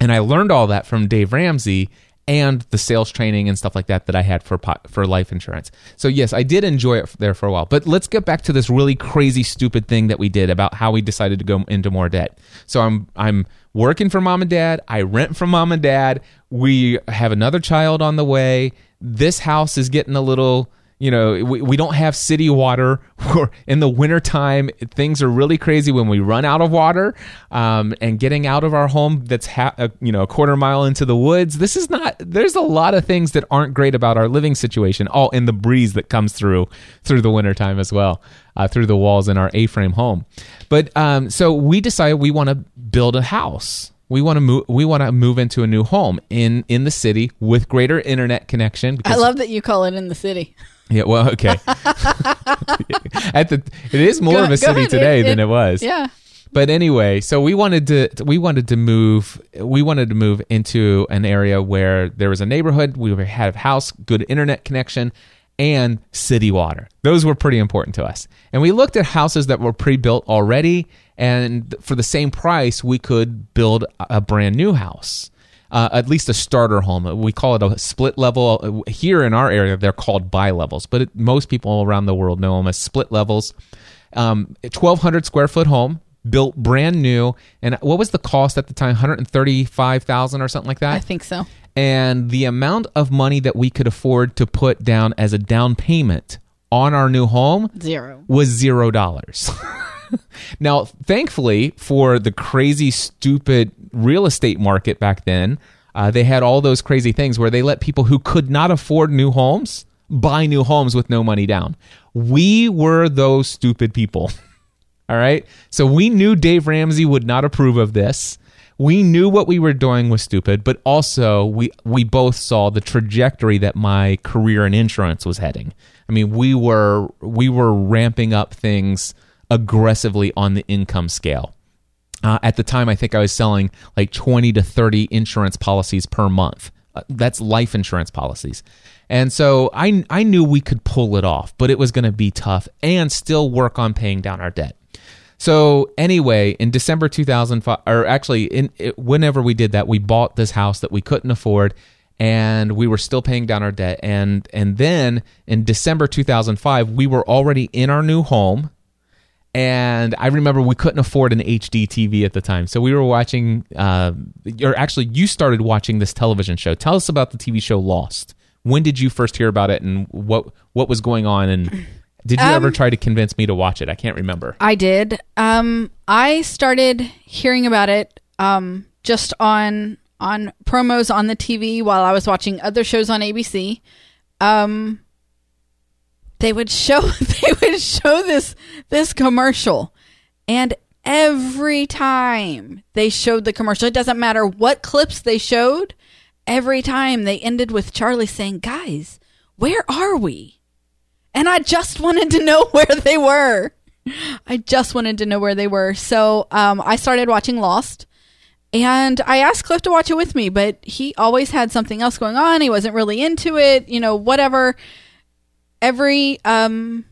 And I learned all that from Dave Ramsey and the sales training and stuff like that that I had for for life insurance. So yes, I did enjoy it there for a while. But let's get back to this really crazy stupid thing that we did about how we decided to go into more debt. So I'm I'm working for mom and dad, I rent from mom and dad, we have another child on the way. This house is getting a little you know we, we don't have city water. Or in the wintertime things are really crazy when we run out of water um, and getting out of our home that's ha- a, you know a quarter mile into the woods. This is not there's a lot of things that aren't great about our living situation all in the breeze that comes through through the wintertime as well uh, through the walls in our a-frame home. But um, so we decided we want to build a house. We want to move we want to move into a new home in in the city with greater internet connection I love that you call it in the city. yeah, well, okay. At the, it is more Go- of a city ahead. today It- than it- it was. Yeah. But anyway, so we wanted to we wanted to move we wanted to move into an area where there was a neighborhood, we had a house, good internet connection, and city water. Those were pretty important to us. And we looked at houses that were pre-built already, and for the same price, we could build a brand new house uh, at least a starter home. We call it a split level. Here in our area, they're called bi levels, but it, most people around the world know them as split levels. Um, 1,200 square foot home, built brand new. And what was the cost at the time? 135,000 or something like that? I think so. and the amount of money that we could afford to put down as a down payment on our new home Zero. was zero dollars. now, thankfully, for the crazy, stupid real estate market back then, uh, they had all those crazy things where they let people who could not afford new homes buy new homes with no money down. We were those stupid people. all right. So we knew Dave Ramsey would not approve of this. We knew what we were doing was stupid, but also we we both saw the trajectory that my career in insurance was heading. I mean, we were we were ramping up things aggressively on the income scale. Uh, at the time, I think I was selling like 20 to 30 insurance policies per month. Uh, that's life insurance policies. And so I, I knew we could pull it off, but it was going to be tough and still work on paying down our debt. So anyway, in December 2005, or actually, in it, whenever we did that, we bought this house that we couldn't afford, and we were still paying down our debt. And and then in December 2005, we were already in our new home and I remember we couldn't afford an HD TV at the time, so we were watching. Uh, or actually, you started watching this television show. Tell us about the TV show Lost. When did you first hear about it, and what what was going on? And did you um, ever try to convince me to watch it? I can't remember. I did. Um, I started hearing about it um, just on on promos on the TV while I was watching other shows on ABC. Um, they would show they would show this this commercial. And every time they showed the commercial it doesn't matter what clips they showed every time they ended with charlie saying guys where are we? And i just wanted to know where they were. I just wanted to know where they were. So um, i started watching lost and I asked Cliff to watch it with me, but he always had something else going on. He wasn't really into it, you know, whatever every um,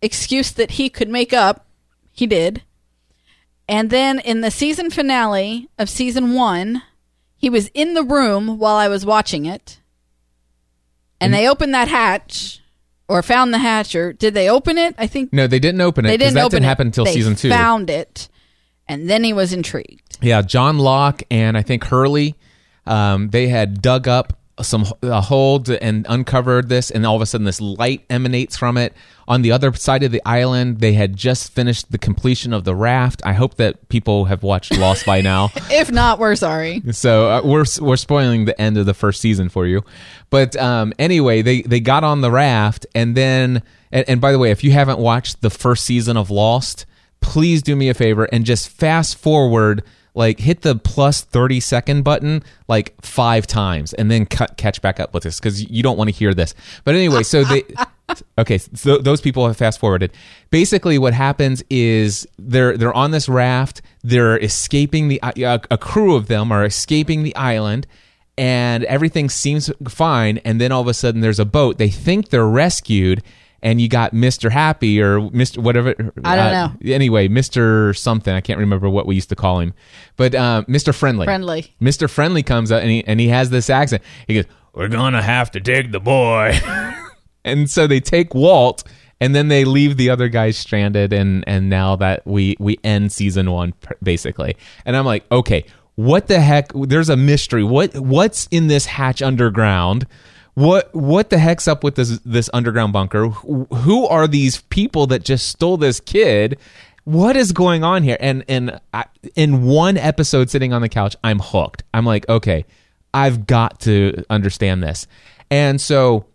excuse that he could make up, he did. And then in the season finale of season one, he was in the room while I was watching it. And they opened that hatch or found the hatch or did they open it? I think No, they didn't open it they didn't that open didn't it. happen until they season 2. Found it. And then he was intrigued. Yeah, John Locke and I think Hurley um, they had dug up some a hold and uncovered this and all of a sudden this light emanates from it. On the other side of the island they had just finished the completion of the raft. I hope that people have watched lost by now. If not we're sorry. So uh, we're we're spoiling the end of the first season for you. But um, anyway they they got on the raft and then and, and by the way if you haven't watched the first season of lost please do me a favor and just fast forward like hit the plus 30 second button like five times and then cut, catch back up with this because you don't want to hear this. But anyway, so they. Okay, so those people have fast forwarded. Basically, what happens is they're they're on this raft. They're escaping the a, a crew of them are escaping the island, and everything seems fine. And then all of a sudden, there's a boat. They think they're rescued, and you got Mr. Happy or Mr. whatever. I don't uh, know. Anyway, Mr. something. I can't remember what we used to call him, but uh, Mr. Friendly. Friendly. Mr. Friendly comes up and he and he has this accent. He goes, "We're gonna have to take the boy," and so they take Walt. And then they leave the other guys stranded, and and now that we we end season one basically, and I'm like, okay, what the heck? There's a mystery. What what's in this hatch underground? What what the heck's up with this this underground bunker? Who are these people that just stole this kid? What is going on here? And and I, in one episode, sitting on the couch, I'm hooked. I'm like, okay, I've got to understand this. And so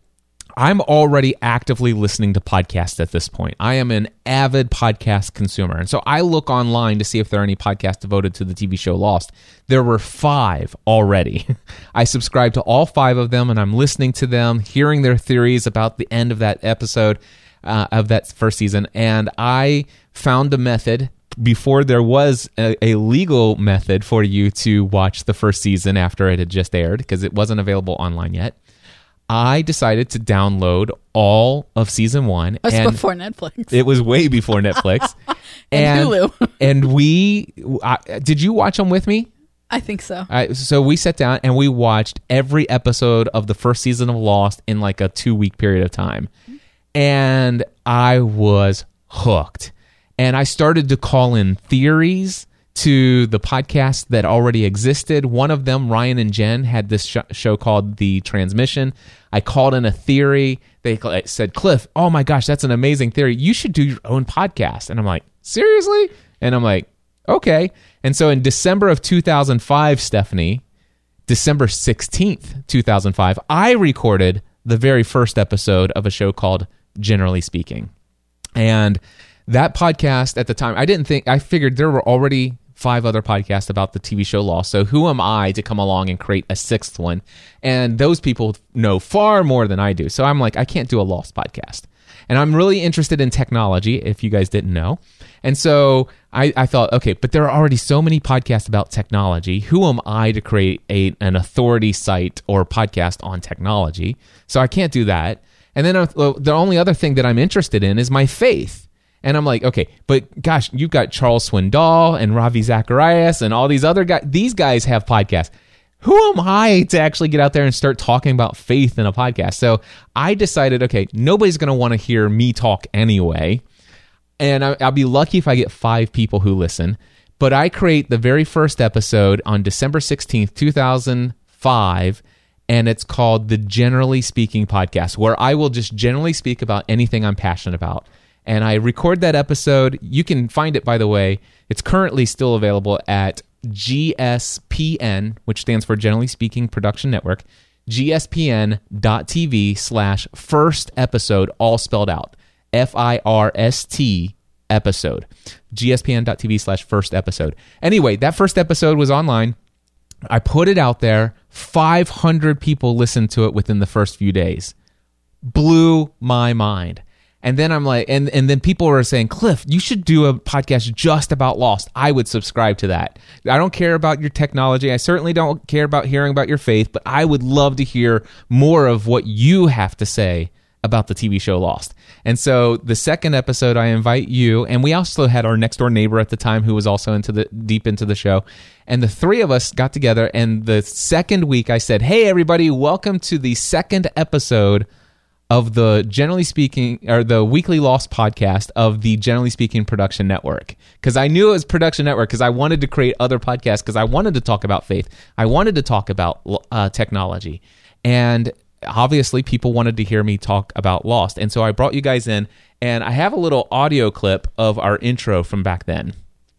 I'm already actively listening to podcasts at this point. I am an avid podcast consumer. And so I look online to see if there are any podcasts devoted to the TV show Lost. There were five already. I subscribe to all five of them and I'm listening to them, hearing their theories about the end of that episode uh, of that first season. And I found a method before there was a, a, legal method for you to watch the first season after it had just aired because it wasn't available online yet. I decided to download all of season one. It was and before Netflix. It was way before Netflix. and, and, Hulu. and we, I, did you watch them with me? I think so. so we sat down and we watched every episode of the first season of Lost in like a two week period of time. And I was hooked. And I started to call in theories to the podcasts that already existed. One of them, Ryan and Jen, had this sh- show called The Transmission. I called in a theory. They said, Cliff, oh my gosh, that's an amazing theory. You should do your own podcast. And I'm like, seriously? And I'm like, okay. And so in December of 2005, Stephanie, December 16th, 2005, I recorded the very first episode of a show called Generally Speaking. And that podcast at the time, I didn't think, I figured there were already five other podcasts about the TV show Lost. So who am I to come along and create a sixth one? And those people know far more than I do. So I'm like, I can't do a Lost podcast. And I'm really interested in technology, if you guys didn't know. And so I, I thought, okay, but there are already so many podcasts about technology. Who am I to create a, an authority site or podcast on technology? So I can't do that. And then uh, the only other thing that I'm interested in is my faith. And I'm like, okay, but gosh, you've got Charles Swindoll and Ravi Zacharias and all these other guys. These guys have podcasts. Who am I to actually get out there and start talking about faith in a podcast? So I decided, okay, nobody's going to want to hear me talk anyway. And I'll be lucky if I get five people who listen. But I create the very first episode on December 16th, 2005 and it's called the Generally Speaking Podcast, where I will just generally speak about anything I'm passionate about and I record that episode. You can find it, by the way. It's currently still available at GSPN, which stands for Generally Speaking Production Network, gspn.tv slash first episode, all spelled out. F I R S T episode. gspn.tv slash first episode. Anyway, that first episode was online. I put it out there. 500 people listened to it within the first few days. Blew my mind. And then I'm like, and, and then people were saying, Cliff, you should do a podcast just about Lost. I would subscribe to that. I don't care about your technology. I certainly don't care about hearing about your faith, but I would love to hear more of what you have to say about the TV show Lost. And so the second episode, I invite you, and we also had our next door neighbor at the time who was also into the deep into the show. And the three of us got together, and the second week I said, Hey, everybody, welcome to the second episode of the generally speaking or the weekly lost podcast of the generally speaking production network. Because i knew it was production network because i wanted to create other podcasts because i wanted to talk about faith. I wanted to talk about uh, technology. And obviously people wanted to hear me talk about lost. And so i brought you guys in and i have a little audio clip of our intro from back then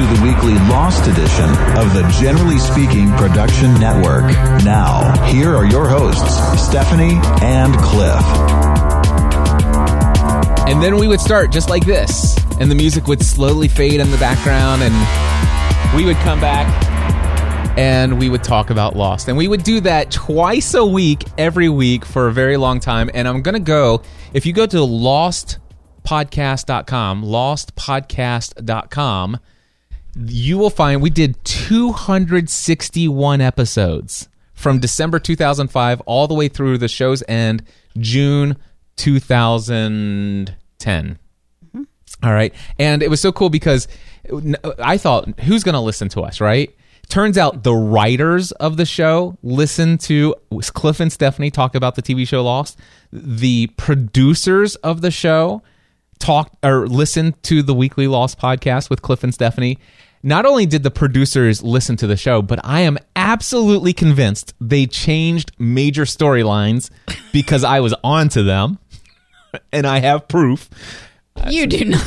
to the weekly Lost edition of the Generally Speaking Production Network. Now, here are your hosts, Stephanie and Cliff. And then we would start just like this, and the music would slowly fade in the background, and we would come back and we would talk about Lost. And we would do that twice a week, every week for a very long time. And I'm going to go, if you go to lostpodcast.com, lostpodcast.com, you will find we did 261 episodes from December 2005 all the way through the show's end, June 2010. Mm-hmm. All right. And it was so cool because I thought, who's going to listen to us, right? Turns out the writers of the show listen to Cliff and Stephanie talk about the TV show Lost. The producers of the show talk or listen to the weekly Lost podcast with Cliff and Stephanie. Not only did the producers listen to the show, but I am absolutely convinced they changed major storylines because I was on to them and I have proof. You do not.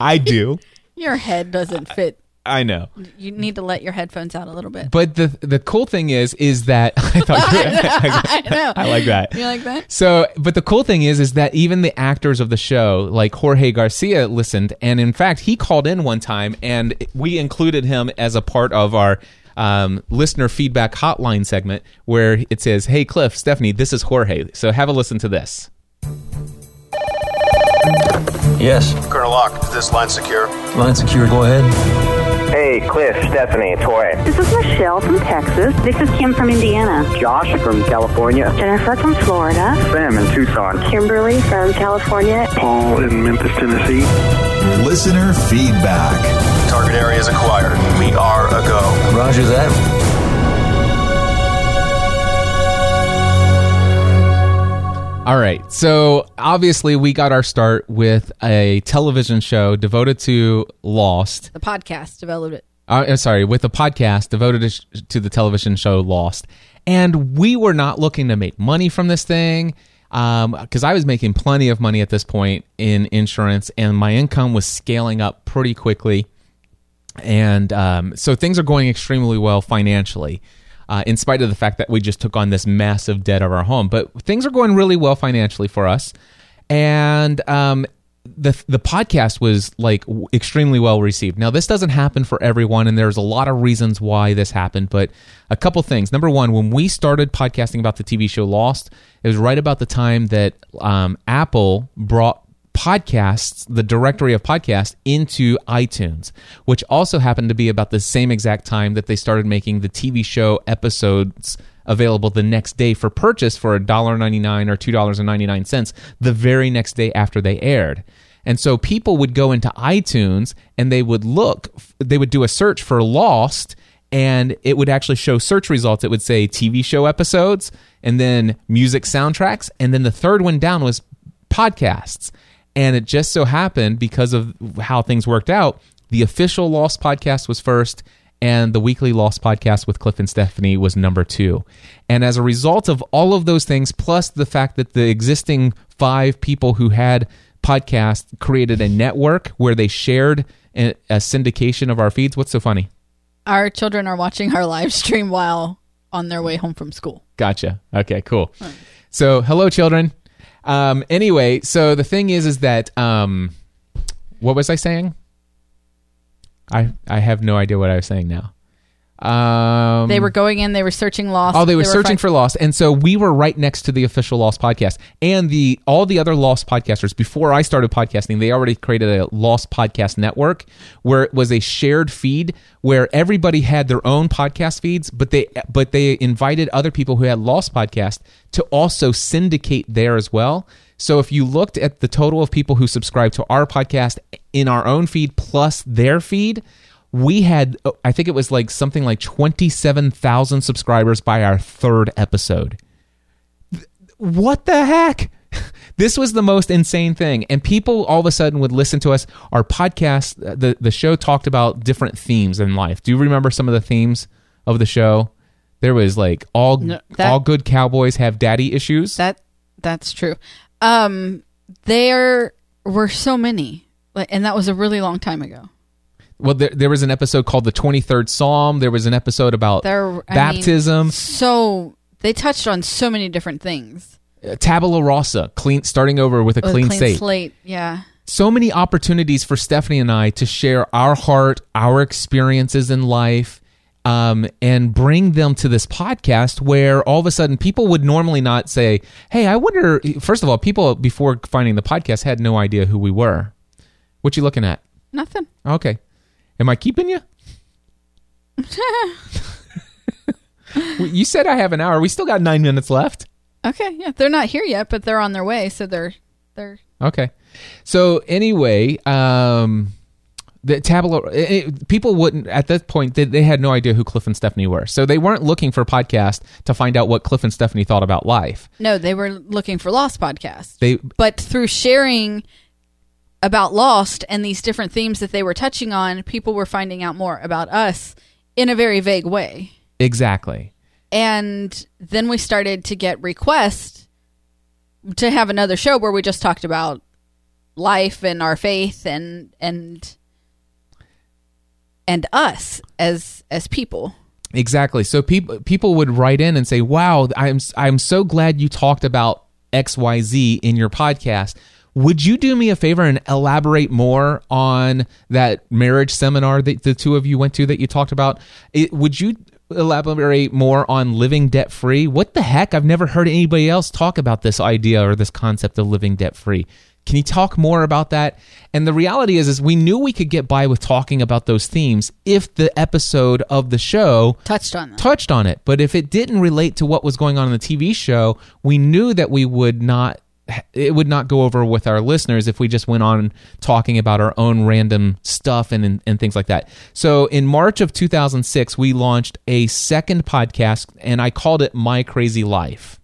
I do. Your head doesn't fit. I know. You need to let your headphones out a little bit. But the the cool thing is is that I thought I know. I like that. You like that? So, but the cool thing is is that even the actors of the show, like Jorge Garcia listened and in fact, he called in one time and we included him as a part of our um, listener feedback hotline segment where it says, "Hey Cliff, Stephanie, this is Jorge." So have a listen to this. Yes. Colonel Locke, is this line secure? Line secure. Go ahead. Hey, Cliff, Stephanie, Tori. This is Michelle from Texas. This is Kim from Indiana. Josh from California. Jennifer from Florida. Sam in Tucson. Kimberly from California. Paul in Memphis, Tennessee. Listener feedback. Target area is acquired. We are a go. Roger Roger that. All right. So obviously, we got our start with a television show devoted to Lost. The podcast developed it. Uh, sorry, with a podcast devoted to, the television show Lost. And we were not looking to make money from this thing because I was making plenty of money at this point in insurance, and my income was scaling up pretty quickly. And um, so things are going extremely well financially uh, in spite of the fact that we just took on this massive debt of our home. But things are going really well financially for us, and um, the the podcast was like extremely well received. Now this doesn't happen for everyone, and there's a lot of reasons why this happened. But a couple things. Number one, when we started podcasting about the TV show Lost, it was right about the time that um, Apple brought podcasts, the directory of podcasts, into iTunes, which also happened to be about the same exact time that they started making the TV show episodes available the next day for purchase for $1.99 or $2.99 the very next day after they aired. And so people would go into iTunes and they would look, they would do a search for Lost and it would actually show search results. It would say TV show episodes and then music soundtracks. And then the third one down was podcasts. And it just so happened because of how things worked out, the official Lost podcast was first, and the weekly Lost podcast with Cliff and Stephanie was number two. And as a result of all of those things, plus the fact that the existing five people who had podcasts created a network where they shared a, a syndication of our feeds. What's so funny? Our children are watching our live stream while on their way home from school. Gotcha. Okay, cool. So, hello, children. Um, anyway, so the thing is, is that um, what was I saying? I I have no idea what I was saying now. Um, They were going in, they were searching Lost. Oh, they were searching fin- for Lost, and so we were right next to the official Lost podcast, and the all the other Lost podcasters. Before I started podcasting, they already created a Lost podcast network where it was a shared feed where everybody had their own podcast feeds, but they but they invited other people who had Lost podcast to also syndicate there as well. So if you looked at the total of people who subscribed to our podcast in our own feed plus their feed, we had I think it was like something like 27,000 subscribers by our third episode. What the heck? This was the most insane thing. And people all of a sudden would listen to us. Our podcast, uh, the, the show talked about different themes in life. Do you remember some of the themes of the show? There was like all No, that- all good cowboys have daddy issues. That that's true. Um, there were so many, and that was a really long time ago. Well, there, there was an episode called the 23rd Psalm. There was an episode about There, I mean, baptism. so they touched on so many different things. uh, tabula rasa, clean, starting over with a With clean, clean slate. Yeah. So many opportunities for Stephanie and I to share our heart, our experiences in life, um, and bring them to this podcast where all of a sudden people would normally not say, Hey, I wonder. First of all, people before finding the podcast had no idea who we were. What you looking at? Nothing. Okay. Am I keeping you? You said I have an hour. We still got nine minutes left. Okay, yeah, they're not here yet, but they're on their way, so they're they're Okay. So anyway, um, the tabula it, it- people wouldn't at that point they, they had no idea who Cliff and Stephanie were, so they weren't looking for a podcast to find out what Cliff and Stephanie thought about life. no, they were looking for Lost podcast. They but through sharing about Lost and these different themes that they were touching on, people were finding out more about us in a very vague way. exactly And then we started to get requests to have another show where we just talked about life and our faith and and and us as as people. exactly. So people people would write in and say, "Wow, I'm I'm so glad you talked about X Y Z in your podcast." Would you do me a favor and elaborate more on that marriage seminar that the two of you went to that you talked about? It, would you elaborate more on living debt free? What the heck? I've never heard anybody else talk about this idea or this concept of living debt free. Can you talk more about that? And the reality is, is we knew we could get by with talking about those themes if the episode of the show Touched on them. touched on it. But if it didn't relate to what was going on in the TV show, we knew that we would not it would not go over with our listeners if we just went on talking about our own random stuff and, and, and things like that. So in March of 2006, we launched a second podcast and I called it My Crazy Life.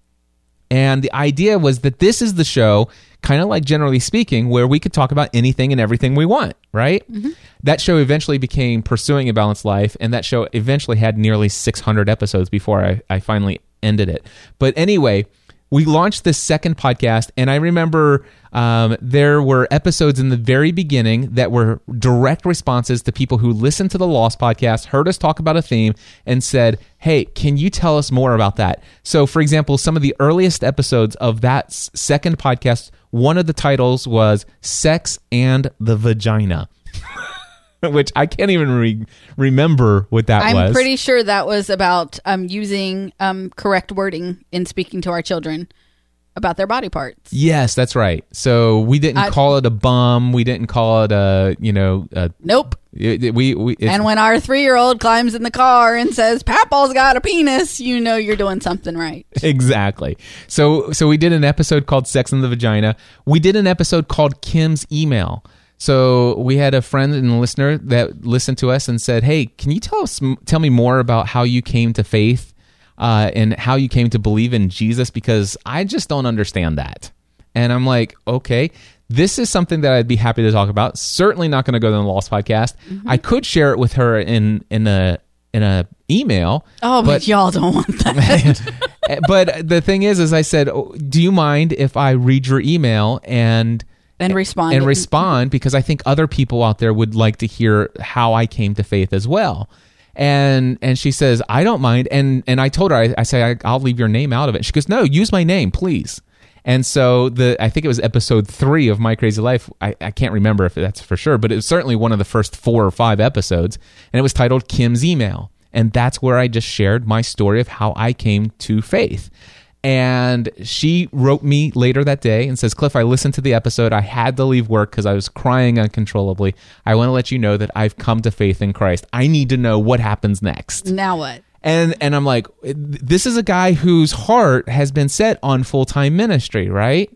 And the idea was that this is the show, kind of like generally speaking, where we could talk about anything and everything we want, right? Mm-hmm. That show eventually became Pursuing a Balanced Life, and that show eventually had nearly 600 episodes before I, I finally ended it. But anyway, we launched this second podcast, and I remember um, there were episodes in the very beginning that were direct responses to people who listened to the Lost podcast, heard us talk about a theme, and said, Hey, can you tell us more about that? So, for example, some of the earliest episodes of that second podcast, one of the titles was Sex and the Vagina. Which I can't even re- remember what that was. I'm pretty sure that was about um, using um, correct wording in speaking to our children about their body parts. Yes, that's right. So we didn't I- call it a bum. We didn't call it a you know a, Nope. it- it- we we and when our three year old climbs in the car and says, Papal's got a penis, you know you're doing something right. exactly. So so we did an episode called Sex in the Vagina. We did an episode called Kim's Email. So we had a friend and a listener that listened to us and said, "Hey, can you tell us tell me more about how you came to faith uh, and how you came to believe in Jesus? Because I just don't understand that." And I'm like, "Okay." This is something that I'd be happy to talk about. Certainly not going to go to the Lost podcast. I could share it with her in in a in a email. Oh, but, y'all don't want that. but the thing is, is I said, oh, do you mind if I read your email and and respond. and respond because I think other people out there would like to hear how I came to faith as well. And and she says, I don't mind. And and I told her, I, I say, I, I'll leave your name out of it. She goes, No, use my name, please. And so the I think it was episode three of My Crazy Life. I, I can't remember if that's for sure, but it was certainly one of the first four or five episodes, and it was titled Kim's Email. And that's where I just shared my story of how I came to faith. And she wrote me later that day and says, Cliff, I listened to the episode. I had to leave work because I was crying uncontrollably. I want to let you know that I've come to faith in Christ. I need to know what happens next. now what? And and I'm like, this is a guy whose heart has been set on full time ministry, right?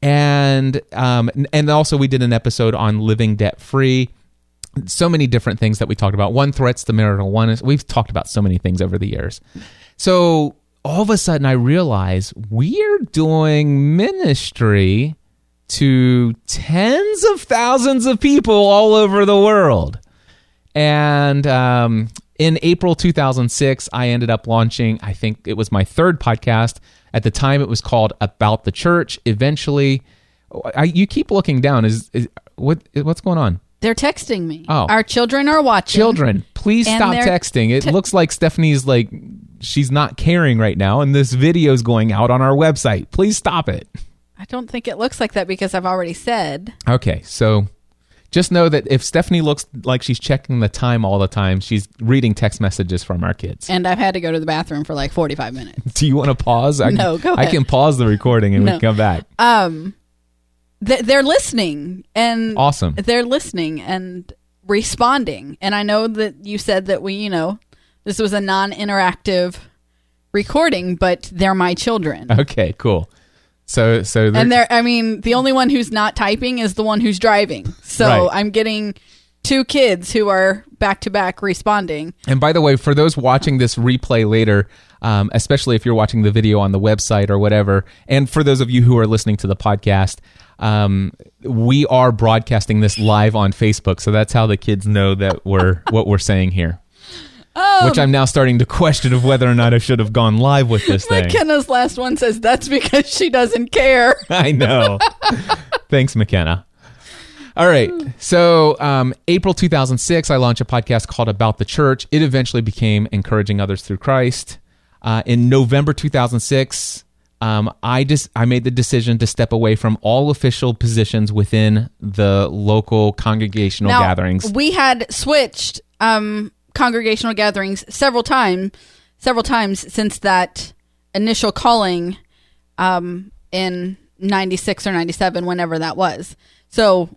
And um and also we did an episode on living debt free. So many different things that we talked about. One threats to marital one. We've talked about so many things over the years. So all of a sudden I realize we're doing ministry to tens of thousands of people all over the world. And um, in April 2006, I ended up launching, I think it was my third podcast. At the time, it was called About the Church. Eventually, I, you keep looking down. Is, is what what's going on? They're texting me. Oh. Our children are watching. Children, please And stop texting. It te- looks like Stephanie's like she's not caring right now, and this video is going out on our website. Please stop it. I don't think it looks like that because I've already said. Okay, so just know that if Stephanie looks like she's checking the time all the time, she's reading text messages from our kids. And I've had to go to the bathroom for like 45 minutes. Do you want to pause? I, No, go I can pause the recording and we can come back. Um, th- they're listening and Awesome. They're listening and responding. And I know that you said that we, you know, this was a non-interactive recording, but they're my children. Okay, cool. So, so and they're, I mean, the only one who's not typing is the one who's driving. So Right. I'm getting two kids who are back to back responding. And by the way, for those watching this replay later, um, especially if you're watching the video on the website or whatever, and for those of you who are listening to the podcast, um, we are broadcasting this live on Facebook, so that's how the kids know that we're what we're saying here. Which I'm now starting to question of whether or not I should have gone live with this thing. McKenna's last one says that's because she doesn't care. I know. Thanks, McKenna. All right. So, um, April 2006, I launched a podcast called About the Church. It eventually became Encouraging Others Through Christ. Uh, in November 2006, um, I just I made the decision to step away from all official positions within the local congregational Now, gatherings. We had switched um, congregational gatherings several times, several times since that initial calling um, in '96 or '97, whenever that was. So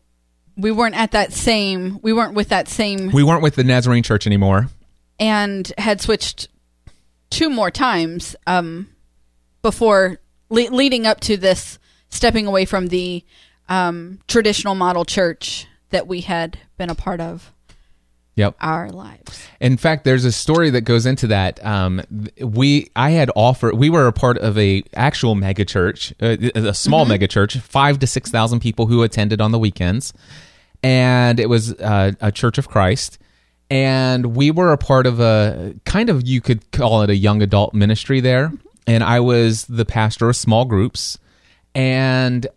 we weren't at that same. We weren't with that same, we weren't with the Nazarene Church anymore. and had switched two more times um, before le- leading up to this stepping away from the um, traditional model church that we had been a part of Yep. our lives. In fact, there's a story that goes into that. Um, we, I had offered. We were a part of a actual mega church, uh, a small mega church, five to six thousand people who attended on the weekends, and it was uh, a Church of Christ. And we were a part of a kind of you could call it a young adult ministry there. And I was the pastor of small groups. And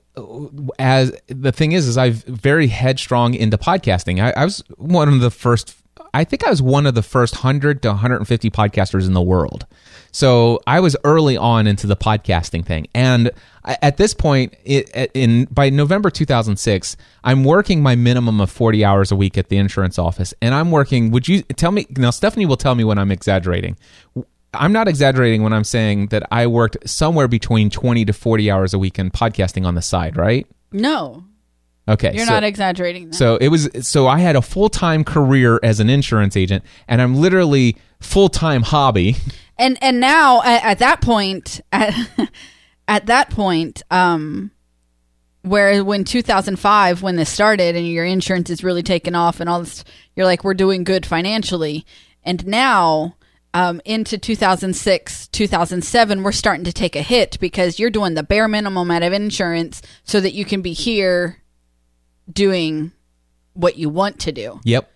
as the thing is, is I've very headstrong into podcasting. I, I was one of the first. I think I was one of the first hundred to 150 podcasters in the world. So I was early on into the podcasting thing, and at this point, in by November 2006, I'm working my minimum of 40 hours a week at the insurance office, and I'm working. Would you tell me now? Stephanie will tell me when I'm exaggerating. I'm not exaggerating when I'm saying that I worked somewhere between 20 to 40 hours a week in podcasting on the side, right? No, Okay. you're so- not exaggerating. That. So it was so I had a full-time career as an insurance agent and I'm literally full-time hobby. and and now at, at that point at at that point um where when 2005 when this started and your insurance is really taken off and all this you're like we're doing good financially and now um, into 2006 2007 we're starting to take a hit because you're doing the bare minimum out of insurance so that you can be here doing what you want to do Yep.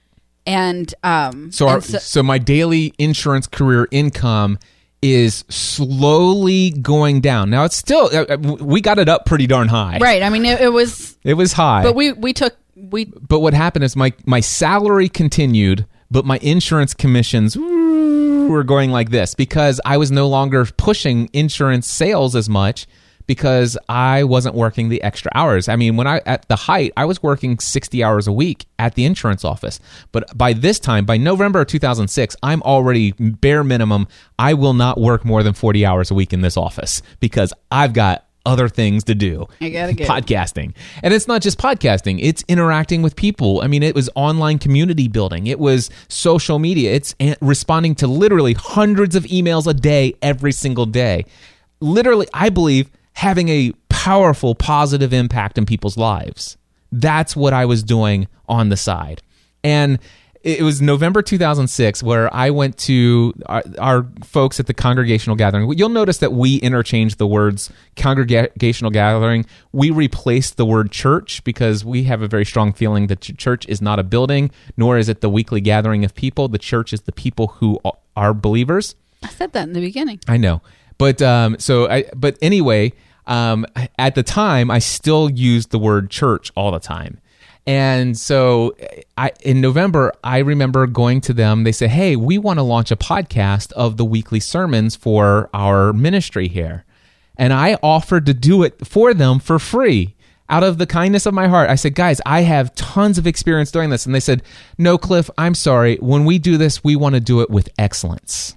and um So, our, and so my daily insurance career income is slowly going down. Now it's still uh, uh, we got it up pretty darn high. right i mean it, it was It was high. but we we took we but what happened is my my salary continued, but my insurance commissions were going like this because I was no longer pushing insurance sales as much because I wasn't working the extra hours. I mean, when I at the height, I was working 60 hours a week at the insurance office. But by this time, by November of 2006, I'm already bare minimum. I will not work more than 40 hours a week in this office because I've got other things to do. I gotta go. podcasting. And it's not just podcasting, it's interacting with people. I mean, it was online community building, it was social media, it's responding to literally hundreds of emails a day every single day. Literally, I believe having a powerful positive impact in people's lives. That's what I was doing on the side. And it was November 2006 where I went to our, our folks at the congregational gathering. You'll notice that we interchanged the words congregational gathering. We replaced the word church because we have a very strong feeling that church is not a building, nor is it the weekly gathering of people. The church is the people who are believers. I said that in the beginning. I know, but um, so I. But anyway, um, at the time, I still used the word church all the time, and so I in November, I remember going to them. They said, "Hey, we want to launch a podcast of the weekly sermons for our ministry here," and I offered to do it for them for free. Out of the kindness of my heart, I said, guys, I have tons of experience doing this. And they said, no, Cliff, I'm sorry. When we do this, we want to do it with excellence.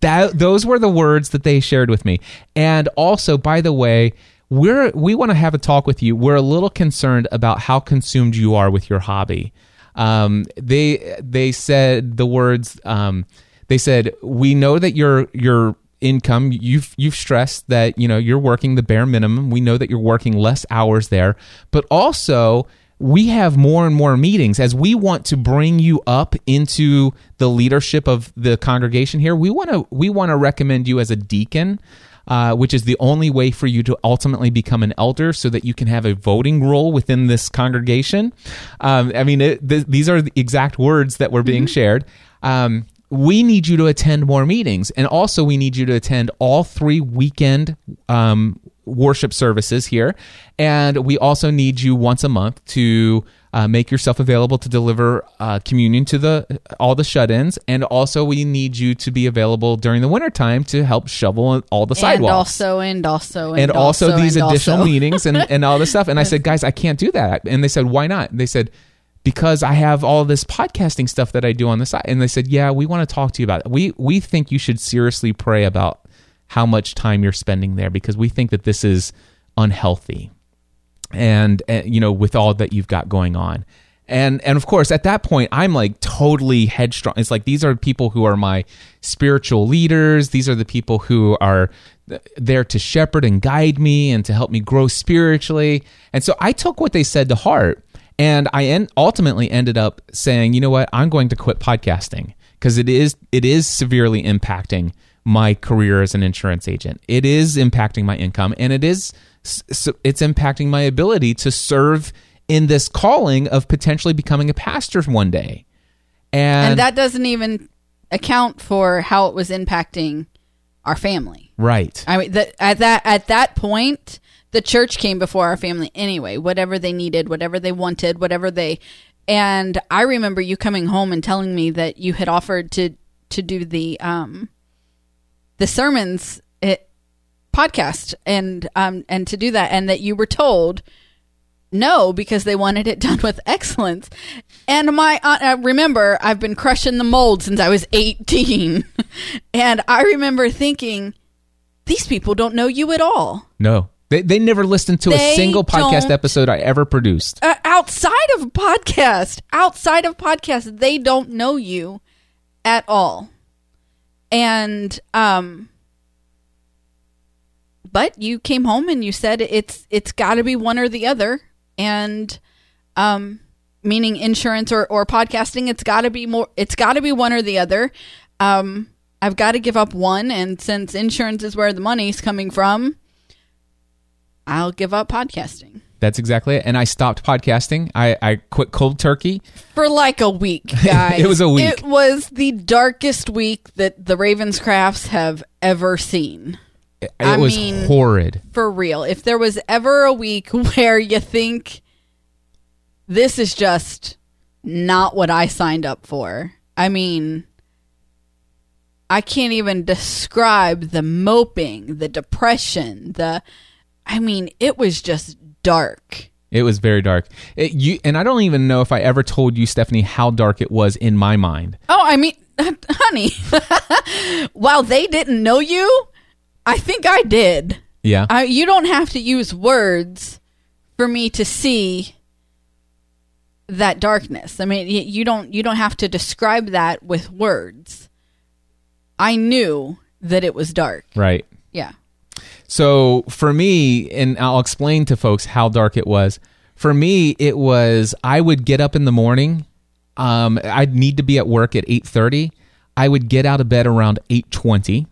That those were the words that they shared with me. And also, by the way, we're we want to have a talk with you. We're a little concerned about how consumed you are with your hobby. Um, they they said the words. Um, they said we know that your your income you've you've stressed that you know you're working the bare minimum. We know that you're working less hours there, but also we have more and more meetings as we want to bring you up into the leadership of the congregation here. We want to we want to recommend you as a deacon. Uh, which is the only way for you to ultimately become an elder so that you can have a voting role within this congregation. Um, I mean, it, th- these are the exact words that were being shared. Um, we need you to attend more meetings. And also, we need you to attend all three weekend um, worship services here. And we also need you once a month to uh, make yourself available to deliver uh, communion to the all the shut-ins and also we need you to be available during the wintertime to help shovel all the sidewalks. And also, and also, and, and also, these and additional also. meetings and, and all this stuff. And I said, guys, I can't do that. And they said, why not? They said, because I have all this podcasting stuff that I do on the side. And they said, yeah, we want to talk to you about it. We we think you should seriously pray about how much time you're spending there because we think that this is unhealthy. And, uh, you know, with all that you've got going on. And and of course, at that point, I'm like totally headstrong. It's like these are people who are my spiritual leaders. These are the people who are there to shepherd and guide me and to help me grow spiritually. And so I took what they said to heart, and I en- ultimately ended up saying, you know what, I'm going to quit podcasting because it is it is severely impacting my career as an insurance agent. It is impacting my income, and it is it's impacting my ability to serve in this calling of potentially becoming a pastor one day. And, and that doesn't even account for how it was impacting our family. right. I mean, the, at that at that point, the church came before our family anyway. Whatever they needed, whatever they wanted, whatever they. And I remember you coming home and telling me that you had offered to to do the um the sermons it, podcast and um and to do that, and that you were told no because they wanted it done with excellence. And my uh, I remember I've been crushing the mold since I was 18. and I remember thinking these people don't know you at all. No. They, they never listened to They a single podcast episode I ever produced. Uh, outside of podcast, outside of podcast, they don't know you at all. And um but you came home and you said it's it's got to be one or the other. And um meaning insurance or or podcasting it's got to be more it's got to be one or the other. Um i've got to give up one. And since insurance is where the money's coming from i'll give up podcasting That's exactly it. And I stopped podcasting. I, I quit cold turkey. for like a week guys It was a week. it was the darkest week that the ravenscrafts have ever seen It I was mean- horrid. for real. If there was ever a week where you think this is just not what I signed up for, I mean, I can't even describe the moping, the depression, the. I mean, it was just dark. It was very dark. It, you and I don't even know if I ever told you, Stephanie, how dark it was in my mind. Oh, I mean, honey, while they didn't know you, I think I did. Yeah. I, you don't have to use words for me to see that darkness. I mean, you don't you don't have to describe that with words. I knew that it was dark. right. So for me, and I'll explain to folks how dark it was. For me, it was I would get up in the morning. Um, I'd need to be at work at eight thirty. I would get out of bed around eight twenty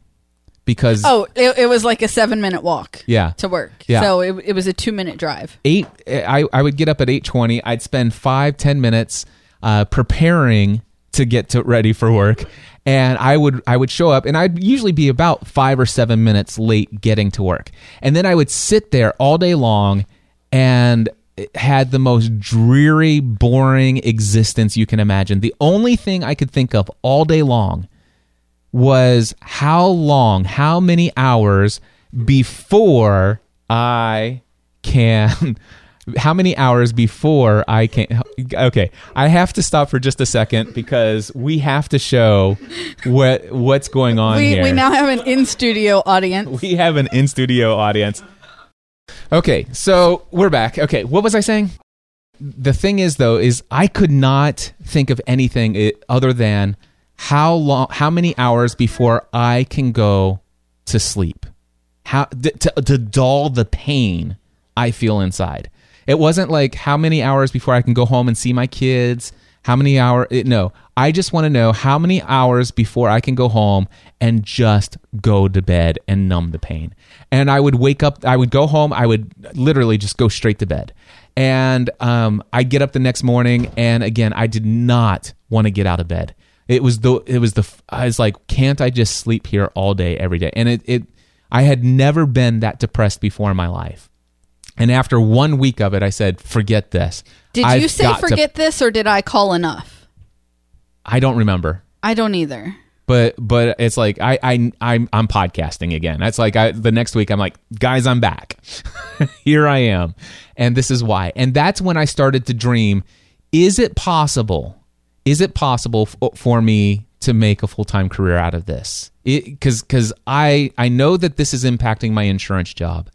because Oh, it, it was like a seven minute walk. Yeah. To work. Yeah. So it, it was a two minute drive. eight I, I would get up at 8.20 i'd spend five ten minutes uh, preparing to get to ready for work and i would i would show up and i'd usually be about five or seven minutes late getting to work. And then i would sit there all day long and had the most dreary boring existence you can imagine. The only thing i could think of all day long was how long, how many hours before I can, how many hours before I can. Okay, I have to stop for just a second because we have to show what what's going on We, here. we now have an in studio audience. we have an in studio audience. Okay, so we're back. Okay, what was I saying? The thing is, though, is I could not think of anything other than how long, how many hours before I can go to sleep, how to, to, to dull the pain I feel inside. It wasn't like how many hours before I can go home and see my kids. How many hours? No, I just want to know how many hours before I can go home and just go to bed and numb the pain. And I would wake up, I would go home, I would literally just go straight to bed. And um, I get up the next morning, and again, I did not want to get out of bed. It was the, it was the, I was like, can't I just sleep here all day, every day? And it, it, I had never been that depressed before in my life. And after one week of it, I said, forget this. Did I've you say got to- forget this or did I call enough? I don't remember. I don't either. but but it's like I I I'm I'm podcasting again. That's like I the next week I'm like, guys, I'm back. Here I am, and this is why. And that's when I started to dream: Is it possible? Is it possible f- uh, for me to make a full time career out of this? Because because I I know that this is impacting my insurance job,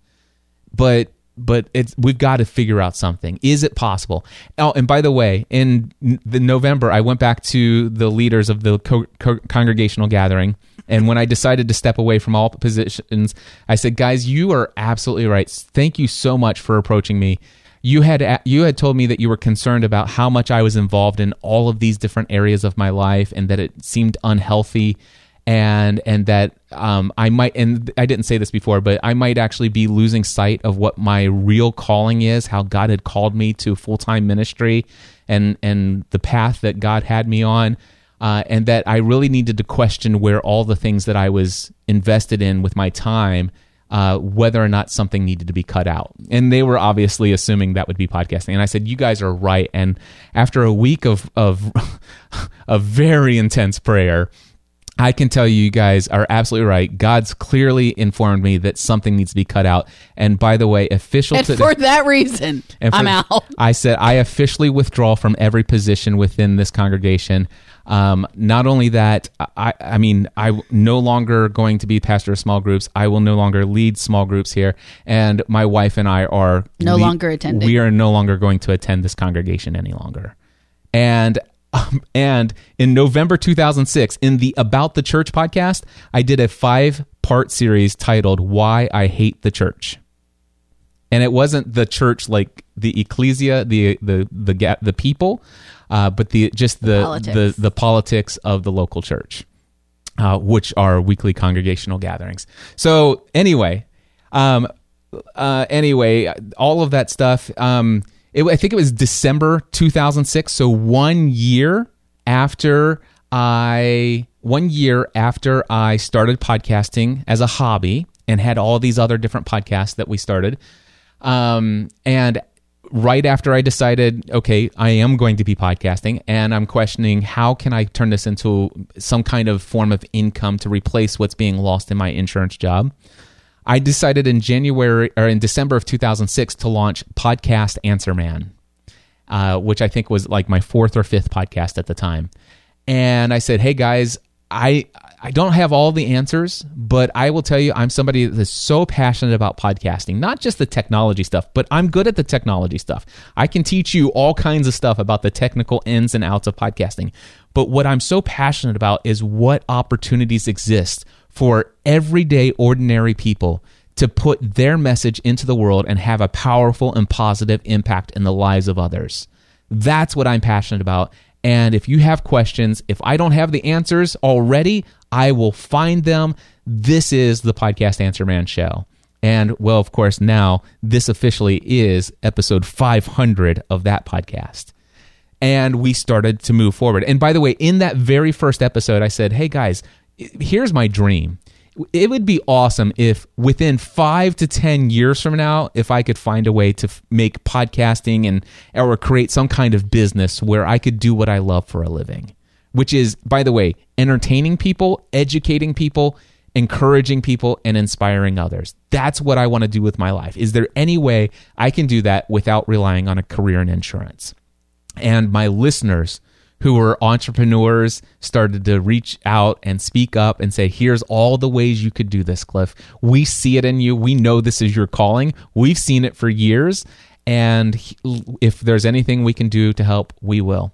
but but it's we've got to figure out something. Is it possible? Oh, and by the way, in the November, I went back to the leaders of the co- co- congregational gathering, and when I decided to step away from all positions, I said, "Guys, you are absolutely right. Thank you so much for approaching me." You had you had told me that you were concerned about how much I was involved in all of these different areas of my life, and that it seemed unhealthy and and that um, I might and I didn't say this before, but I might actually be losing sight of what my real calling is, how God had called me to full time ministry, and and the path that God had me on, uh, and that I really needed to question where all the things that I was invested in with my time. Uh, whether or not something needed to be cut out. And they were obviously assuming that would be podcasting. And I said, You guys are right. And after a week of, of, of very intense prayer, I can tell you, you guys are absolutely right. God's clearly informed me that something needs to be cut out. And by the way, official And to for that reason, and for- I'm out. I said I officially withdraw from every position within this congregation. Um, not only that, I, I mean, I no longer going to be pastor of small groups. I will no longer lead small groups here, and my wife and I are No le- longer attending. We are no longer going to attend this congregation any longer. And um, and in November 2006, in the About the Church podcast, I did a five part series titled "Why I Hate the Church." and it wasn't the church like the ecclesia the the the the people uh, but the just the politics. the the politics of the local church uh, which are weekly congregational gatherings so anyway um uh anyway all of that stuff um it, i think it was december 2006 so one year after i one year after i started podcasting as a hobby and had all these other different podcasts that we started um, and right after I decided, okay, I am going to be podcasting, and I'm questioning how can I turn this into some kind of form of income to replace what's being lost in my insurance job. I decided in January or in December of 2006 to launch Podcast Answer Man, uh, which I think was like my fourth or fifth podcast at the time. And I said, hey guys, I I don't have all the answers, but I will tell you I'm somebody that's so passionate about podcasting, not just the technology stuff, but I'm good at the technology stuff. I can teach you all kinds of stuff about the technical ins and outs of podcasting. But what I'm so passionate about is what opportunities exist for everyday ordinary people to put their message into the world and have a powerful and positive impact in the lives of others. That's what I'm passionate about. And if you have questions, if I don't have the answers already, I will find them. This is the Podcast Answer Man show. And well, of course, now this officially is episode 500 of that podcast. And we started to move forward. And by the way, in that very first episode, I said, hey guys, here's my dream. It would be awesome if within five to 10 years from now, if I could find a way to f- make podcasting and or create some kind of business where I could do what I love for a living, which is, by the way, entertaining people, educating people, encouraging people, and inspiring others. That's what I want to do with my life. Is there any way I can do that without relying on a career in insurance? and my listeners who were entrepreneurs started to reach out and speak up and say, here's all the ways you could do this, Cliff. We see it in you. We know this is your calling. We've seen it for years. And if there's anything we can do to help, we will.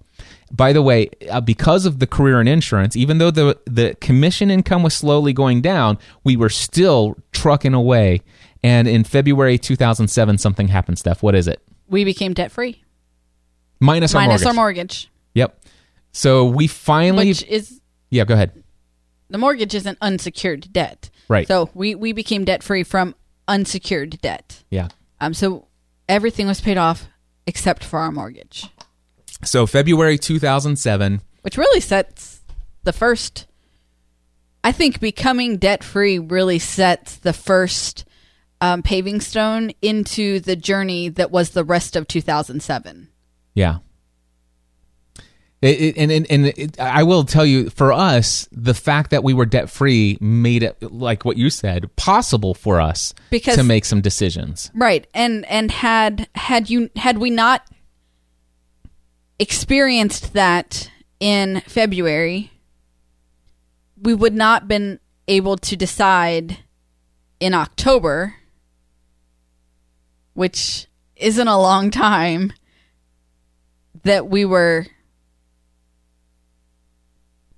By the way, uh, because of the career in insurance, even though the, the commission income was slowly going down, we were still trucking away. And in February 2007, something happened, Steph. What is it? We became debt free. Minus our Minus mortgage. our mortgage. Yep. So we finally. Which is yeah, go ahead. the mortgage is an unsecured debt. Right. So we, we became debt free from unsecured debt. Yeah. Um so everything was paid off except for our mortgage. So February 2007. Which really sets the first I think becoming debt free really sets the first um, paving stone into the journey that was the rest of 2007. Yeah. It, it, and and, and it, I will tell you, for us, the fact that we were debt free made it, like what you said, possible for us Because- to make some decisions. Right. And and had had you had we not experienced that in February, we would not been able to decide in October which isn't a long time, that we were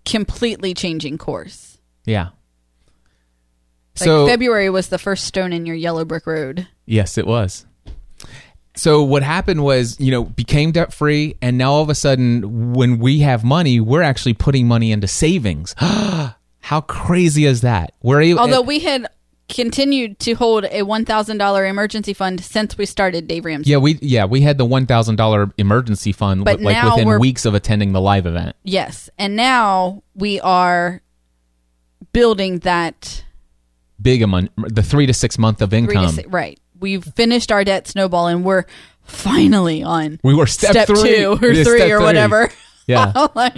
completely changing course. Yeah. Like so February was the first stone in your yellow brick road. Yes, it was. So what happened was, you know, became debt free, and now all of a sudden, when we have money, we're actually putting money into savings. How crazy is that? We're able, Although we had continued to hold a one thousand dollar emergency fund since we started Dave Ramsey. yeah, we yeah we had the one thousand dollar emergency fund, But like now within weeks of attending the live event. Yes, and now we are building that Big amount, the three to six month of income. six, right. We've finished our debt snowball, and we're finally on We were step, three, two or Yeah, three step or whatever. Yeah.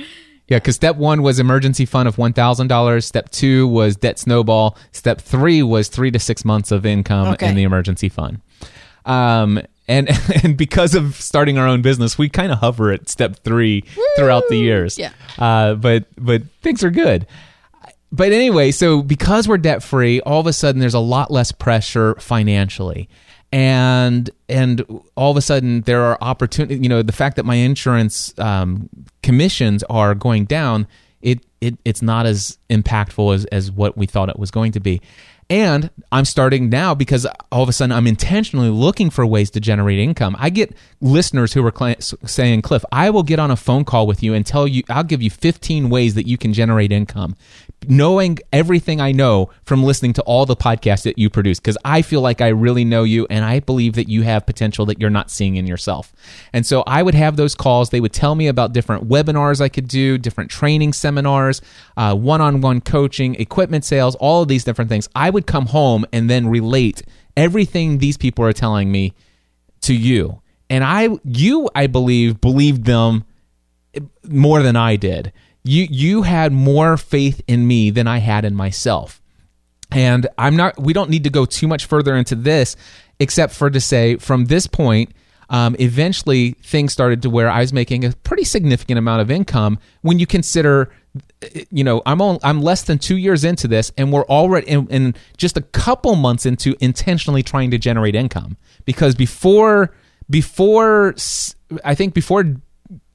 Yeah, because step one was emergency fund of one thousand dollars. Step two was debt snowball. Step three was three to six months of income Okay. in the emergency fund. Um, and and because of starting our own business, we kind of hover at step three throughout the years. Yeah. Uh, but but things are good. But anyway, so because we're debt free, all of a sudden there's a lot less pressure financially. And and all of a sudden there are opportunities. You know, the fact that my insurance um, commissions are going down, it, it it's not as impactful as as what we thought it was going to be. And I'm starting now because all of a sudden I'm intentionally looking for ways to generate income. I get listeners who are cli- saying, Cliff, I will get on a phone call with you and tell you, I'll give you 15 ways that you can generate income. Knowing everything I know from listening to all the podcasts that you produce, because I feel like I really know you and I believe that you have potential that you're not seeing in yourself. And so I would have those calls. They would tell me about different webinars I could do, different training seminars, one on one coaching, equipment sales, all of these different things. I would come home and then relate everything these people are telling me to you. And I, you, I believe, believed them more than I did. You, you had more faith in me than I had in myself. And I'm not, we don't need to go too much further into this, except for to say from this point, um, eventually things started to where I was making a pretty significant amount of income when you consider, you know, I'm on, I'm less than two years into this, and we're already in, in just a couple months into intentionally trying to generate income because before before I think before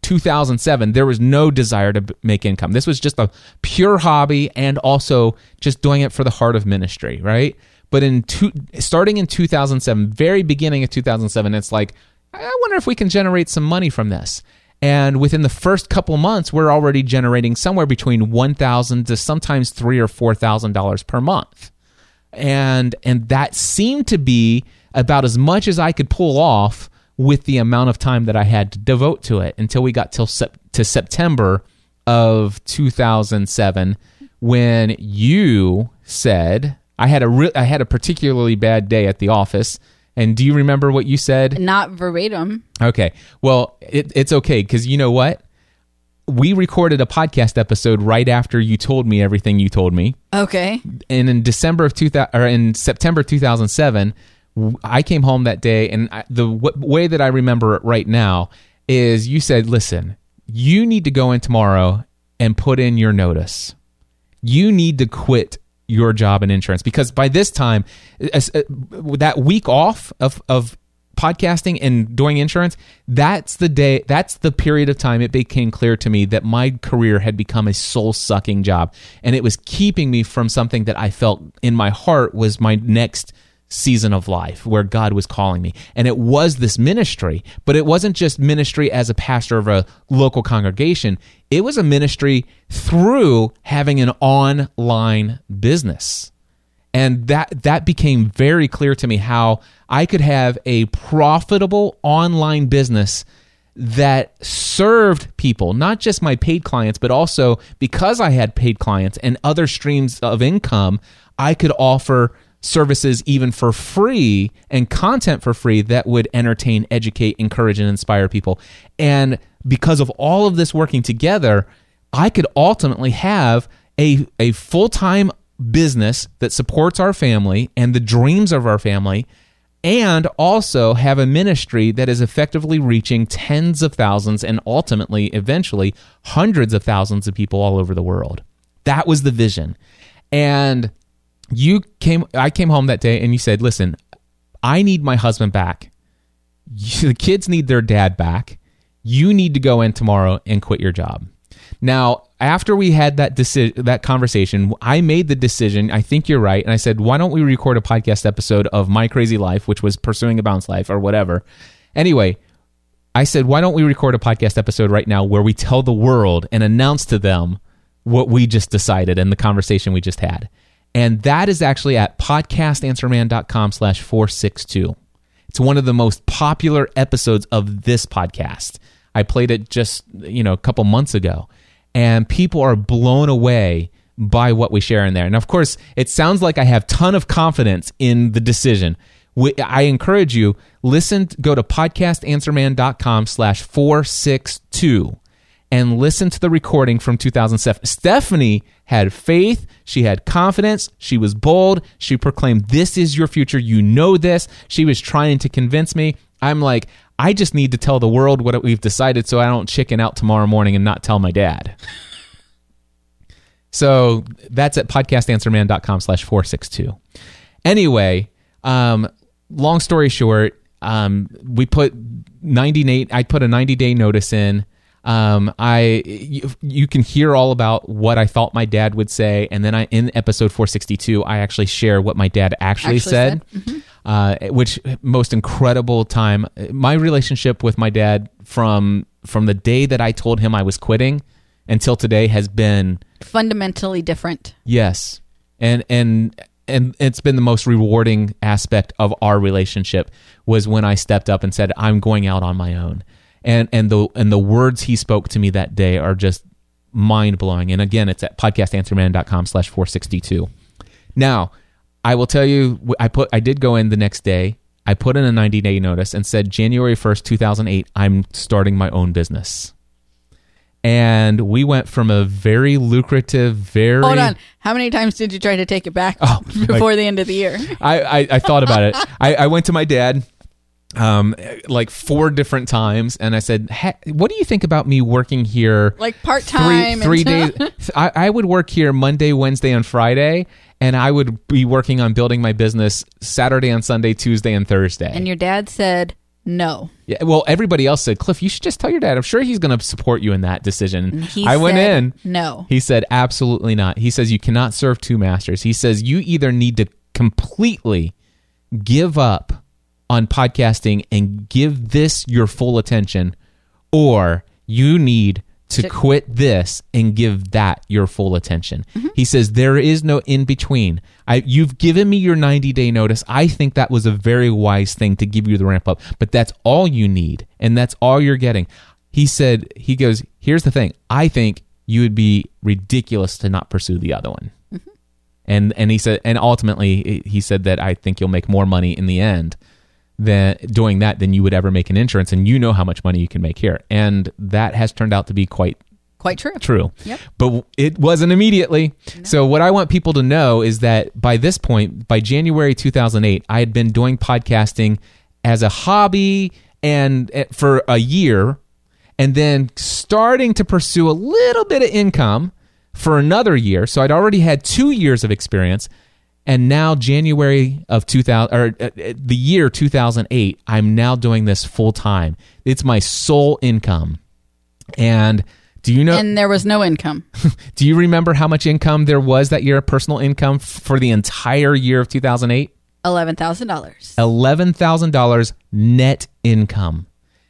2007 there was no desire to make income. This was just a pure hobby and also just doing it for the heart of ministry, right? But in two, starting in 2007, very beginning of 2007, it's like I wonder if we can generate some money from this. And within the first couple months, we're already generating somewhere between one thousand to sometimes three or four thousand dollars per month and and that seemed to be about as much as I could pull off with the amount of time that I had to devote to it until we got till sep- to September of 2007 when you said I had a re- I had a particularly bad day at the office and do you remember what you said? Not verbatim. Okay. Well, it, it's okay because you know what? We recorded a podcast episode right after you told me everything you told me Okay. and in December of 2000 or in September 2007 w- I came home that day and I, the w- way that I remember it right now is you said listen you need to go in tomorrow and put in your notice. You need to quit your job in insurance. Because by this time as- uh, that week off of of podcasting and doing insurance that's the day that's the period of time it became clear to me that my career had become a soul sucking job. And it was keeping me from something that I felt in my heart was my next season of life where God was calling me. And it was this ministry, but it wasn't just ministry as a pastor of a local congregation. It was a ministry through having an online business. And that that became very clear to me how I could have a profitable online business that served people, not just my paid clients, but also because I had paid clients and other streams of income, I could offer services even for free and content for free that would entertain, educate, encourage, and inspire people. And because of all of this working together, I could ultimately have a, a full time business that supports our family and the dreams of our family and also have a ministry that is effectively reaching tens of thousands and ultimately, eventually, hundreds of thousands of people all over the world. That was the vision. And you came, I came home that day and you said, listen, I need my husband back the kids need their dad back. You need to go in tomorrow and quit your job. Now, after we had that decision that conversation, I made the decision. I think you're right, and I said, "Why don't we record a podcast episode of My Crazy Life, which was pursuing a bounce life or whatever?" Anyway, I said, "Why don't we record a podcast episode right now where we tell the world and announce to them what we just decided and the conversation we just had?" And that is actually at podcastanswerman.com slash 462. It's one of the most popular episodes of this podcast. I played it just, you know, a couple months ago. And people are blown away by what we share in there. And of course, it sounds like I have ton of confidence in the decision. I encourage you, listen, go to podcastanswerman.com slash 462 and listen to the recording from 2007. Stephanie had faith. She had confidence. She was bold. She proclaimed, This is your future. You know this. She was trying to convince me. I'm like, I just need to tell the world what we've decided so I don't chicken out tomorrow morning and not tell my dad. so that's at podcastanswerman.com slash 462. Anyway, um, long story short, um, we put 90 I put a 90 day notice in. Um, I you, you can hear all about what I thought my dad would say, and then I in episode 462 I actually share what my dad actually, Actually said, said. uh, which most incredible time. My relationship with my dad from from the day that I told him I was quitting until today has been Fundamentally different. Yes. And and and it's been the most rewarding aspect of our relationship was when I stepped up and said I'm going out on my own. And and the and the words he spoke to me that day are just mind blowing. And again, it's at podcastanswerman.com slash 462. Now, I will tell you, I put, I did go in the next day. I put in a 90 day notice and said January 1st, 2008, I'm starting my own business. And we went from a very lucrative, very. Hold on. How many times did you try to take it back Oh, before the end of the year? I, I, I thought about it. I, I went to my dad um like four different times and i said what do you think about me working here Like part-time three, three and- days I, I would work here monday wednesday and friday and i would be working on building my business saturday and sunday tuesday and thursday And your dad said no. yeah, well everybody else said cliff you should just tell your dad i'm sure he's going to support you in that decision He i went in no. he said, absolutely not. He says, you cannot serve two masters. He says, you either need to completely give up on podcasting and give this your full attention, or you need to quit this and give that your full attention. Mm-hmm. He says, there is no in between. I, you've given me your 90 day notice. I think that was a very wise thing to give you the ramp up, but that's all you need, and that's all you're getting. He said, he goes, here's the thing. I think you would be ridiculous to not pursue the other one. Mm-hmm. And and he said, and ultimately he said that I think you'll make more money in the end than doing that than you would ever make in insurance, and you know how much money you can make here, and that has turned out to be quite Quite true. true. Yep. But it wasn't immediately. So what I want people to know is that by this point, by January 2008, I had been doing podcasting as a hobby and eh, for a year and then starting to pursue a little bit of income for another year. So I'd already had 2 years of experience and now January of 2000 or uh, uh, the year 2008, I'm now doing this full time. It's my sole income. And do you know And there was no income. do you remember how much income there was that year, personal income f- for the entire year of 2008? $11,000. $11,000 net income.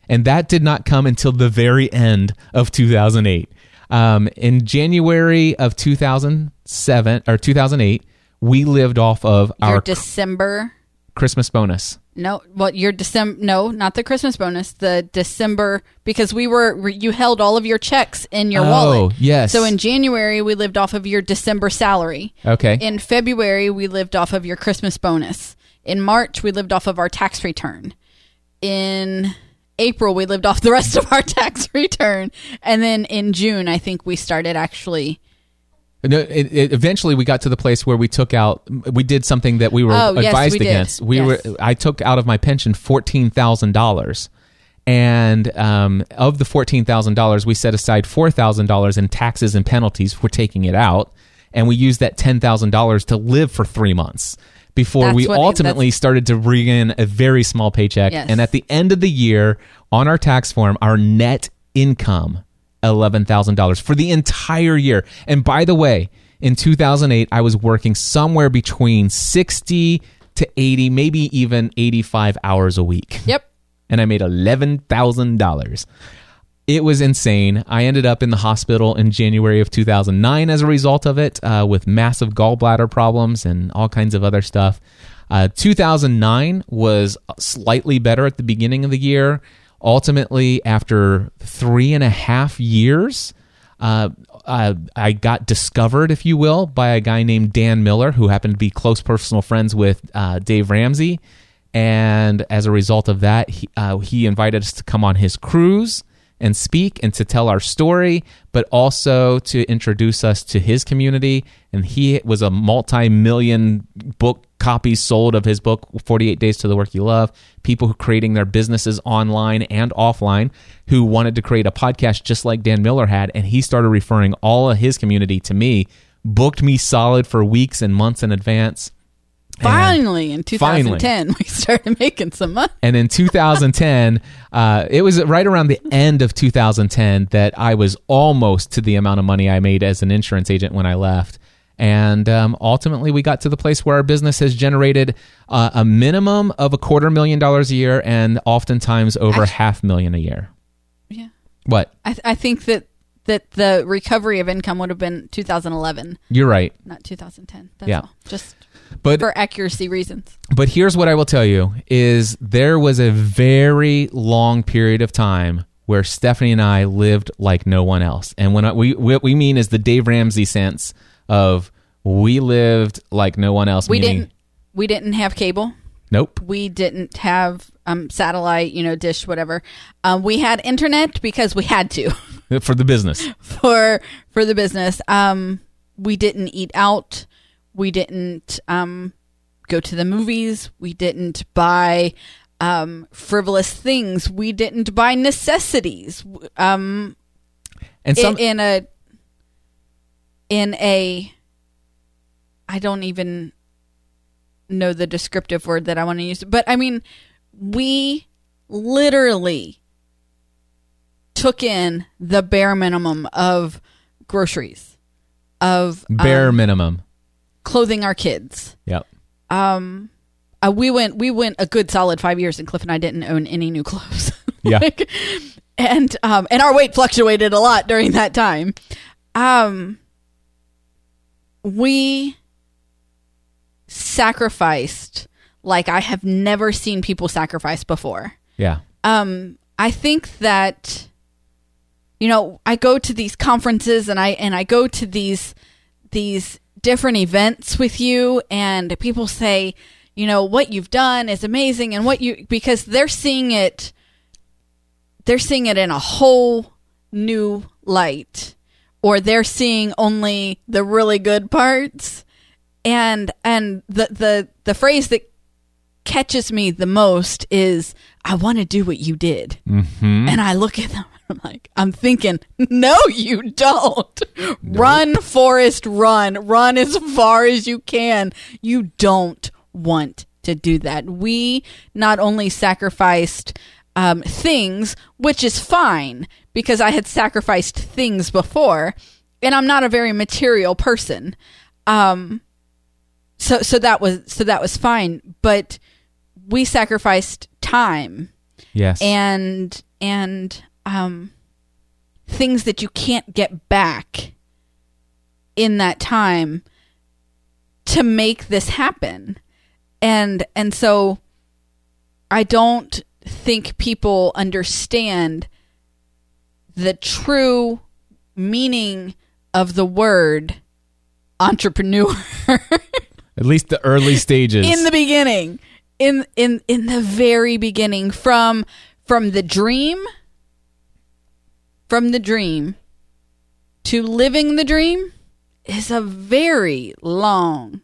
And that did not come until the very end of 2008. Um, in January of 2007 or 2008, we lived off of Your our December. Christmas bonus. No, well, your December. No, not the Christmas bonus. The December because we were you held all of your checks in your wallet. Oh, wallet. yes. So in January we lived off of your December salary. Okay. In February we lived off of your Christmas bonus. In March we lived off of our tax return. In April we lived off the rest of our tax return, and then in June I think we started actually. No, it, it, eventually we got to the place where we took out. We did something that we were Oh, yes, advised we did. against. We Yes. were. I took out of my pension fourteen thousand dollars, and um, of the fourteen thousand dollars, we set aside four thousand dollars in taxes and penalties for taking it out, and we used that ten thousand dollars to live for three months. before That's we what- ultimately started to bring in a very small paycheck. Yes. And at the end of the year, on our tax form, our net income $11,000 for the entire year. And by the way, in 2008, I was working somewhere between 60 to 80, maybe even 85 hours a week. Yep. And I made $11,000. It was insane. I ended up in the hospital in January of 2009 as a result of it, uh, with massive gallbladder problems and all kinds of other stuff. Uh, 2009 was slightly better at the beginning of the year. Ultimately, after three and a half years, uh, uh, I got discovered, if you will, by a guy named Dan Miller, who happened to be close personal friends with uh, Dave Ramsey. And as a result of that, he, uh, he invited us to come on his cruise and speak and to tell our story, but also to introduce us to his community. And he was a multi million book copies sold of his book, 48 Days to the Work You Love. People who creating their businesses online and offline who wanted to create a podcast just like Dan Miller had. And he started referring all of his community to me, booked me solid for weeks and months in advance. Finally, in Finally. 2010, we started making some money. And in 2010, uh, it was right around the end of 2010 that I was almost to the amount of money I made as an insurance agent when I left. And um, ultimately, we got to the place where our business has generated uh, a minimum of a quarter million dollars a year and oftentimes over half million a year. Yeah. What? I, th- I think that that the recovery of income would have been 2011, You're right. not 2010. That's Yeah. all. Just But for accuracy reasons. But here's what I will tell you is there was a very long period of time where Stephanie and I lived like no one else. And when I, we what we mean is the Dave Ramsey sense of we lived like no one else We didn't we didn't have cable. nope. We didn't have um, satellite, you know, dish, whatever. Um, we had internet because we had to For the business. for for the business. Um, we didn't eat out. We didn't um, go to the movies. We didn't buy um, frivolous things. We didn't buy necessities. Um, And some in, in a in a I don't even know the descriptive word that I want to use, but I mean, we literally took in the bare minimum of groceries, of bare um, minimum. Clothing our kids. Yep. Um, uh, we went we went a good solid five years, and Cliff and I didn't own any new clothes. Yeah. Like, and um, and our weight fluctuated a lot during that time. Um, we sacrificed like I have never seen people sacrifice before. Yeah. Um, I think that you know I go to these conferences and I and I go to these these different events with you, and people say, you know, what you've done is amazing, and what you because they're seeing it, they're seeing it in a whole new light, or they're seeing only the really good parts, and and the the the phrase that catches me the most is I want to do what you did. Mm-hmm. And I look at them I'm like, I'm thinking, no, you don't. Run, Forrest, run. Run as far as you can. You don't want to do that. We not only sacrificed um, things, which is fine because I had sacrificed things before, and I'm not a very material person. Um, so so that was so that was fine, but we sacrificed time Yes. and and um things that you can't get back in that time to make this happen. And and so i don't think people understand the true meaning of the word entrepreneur. At least the early stages. in the beginning. In in in the very beginning. From from the dream from the dream to living the dream is a very long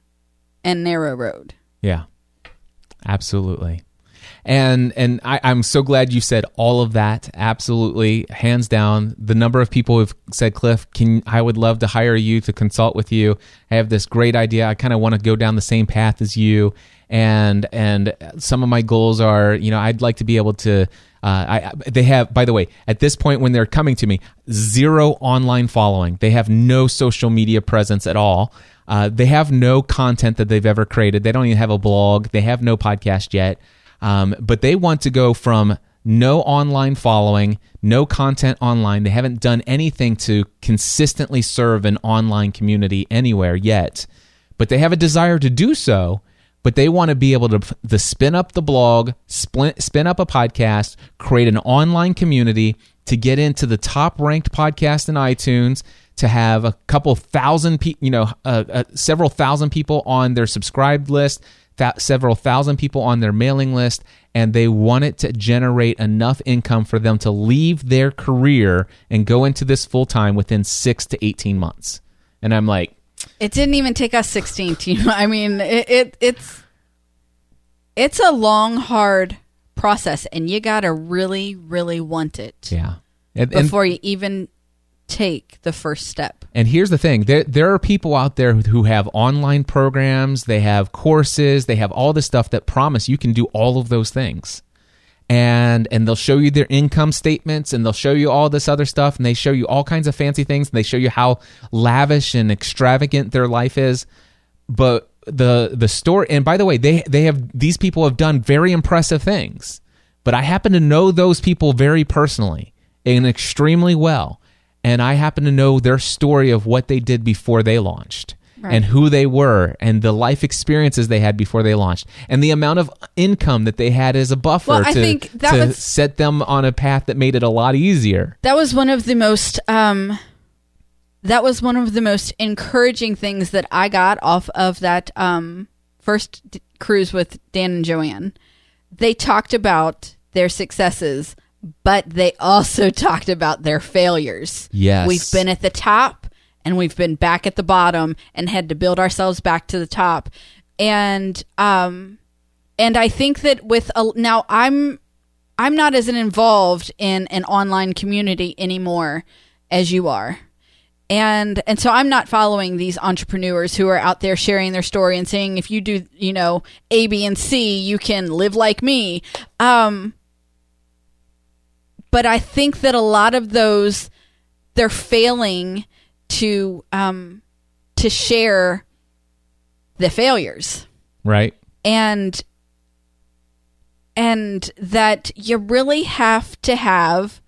and narrow road Yeah, absolutely. And and I, I'm so glad you said all of that. Absolutely, hands down. The number of people who've said, Cliff, can I would love to hire you to consult with you. I have this great idea. I kind of want to go down the same path as you. And and some of my goals are, you know, I'd like to be able to. Uh, I, they have, by the way, at this point when they're coming to me, zero online following. They have no social media presence at all. Uh, they have no content that they've ever created. They don't even have a blog. They have no podcast yet. Um, but they want to go from no online following, no content online. They haven't done anything to consistently serve an online community anywhere yet, but they have a desire to do so. But they want to be able to, spin up the blog, spin, spin up a podcast, create an online community to get into the top ranked podcast in iTunes, to have a couple thousand, pe- you know, uh, uh, several thousand people on their subscribed list, th- several thousand people on their mailing list, and they want it to generate enough income for them to leave their career and go into this full time within six to 18 months. And I'm like, It didn't even take us 16 to, I mean, it, it it's it's a long hard process and you got to really really want it yeah. And, and- before you even take the first step. And here's the thing: there there are people out there who have online programs, they have courses, they have all this stuff that promise you can do all of those things. And and they'll show you their income statements and they'll show you all this other stuff and they show you all kinds of fancy things and they show you how lavish and extravagant their life is. But the the story and by the way, they they have these people have done very impressive things. But I happen to know those people very personally and extremely well and I happen to know their story of what they did before they launched. Right. And who they were, and the life experiences they had before they launched, and the amount of income that they had as a buffer Well, I to, think that to was- set them on a path that made it a lot easier. That was one of the most um that was one of the most encouraging things that I got off of that um first d- cruise with Dan and Joanne. They talked about their successes, but they also talked about their failures. Yes. We've been at the top and we've been back at the bottom and had to build ourselves back to the top. And um and I think that with a, now I'm I'm not as involved in an online community anymore as you are. And and so I'm not following these entrepreneurs who are out there sharing their story and saying if you do, you know, A, B, and C, you can live like me. Um but I think that a lot of those they're failing to um to share the failures. Right? and and that you really have to have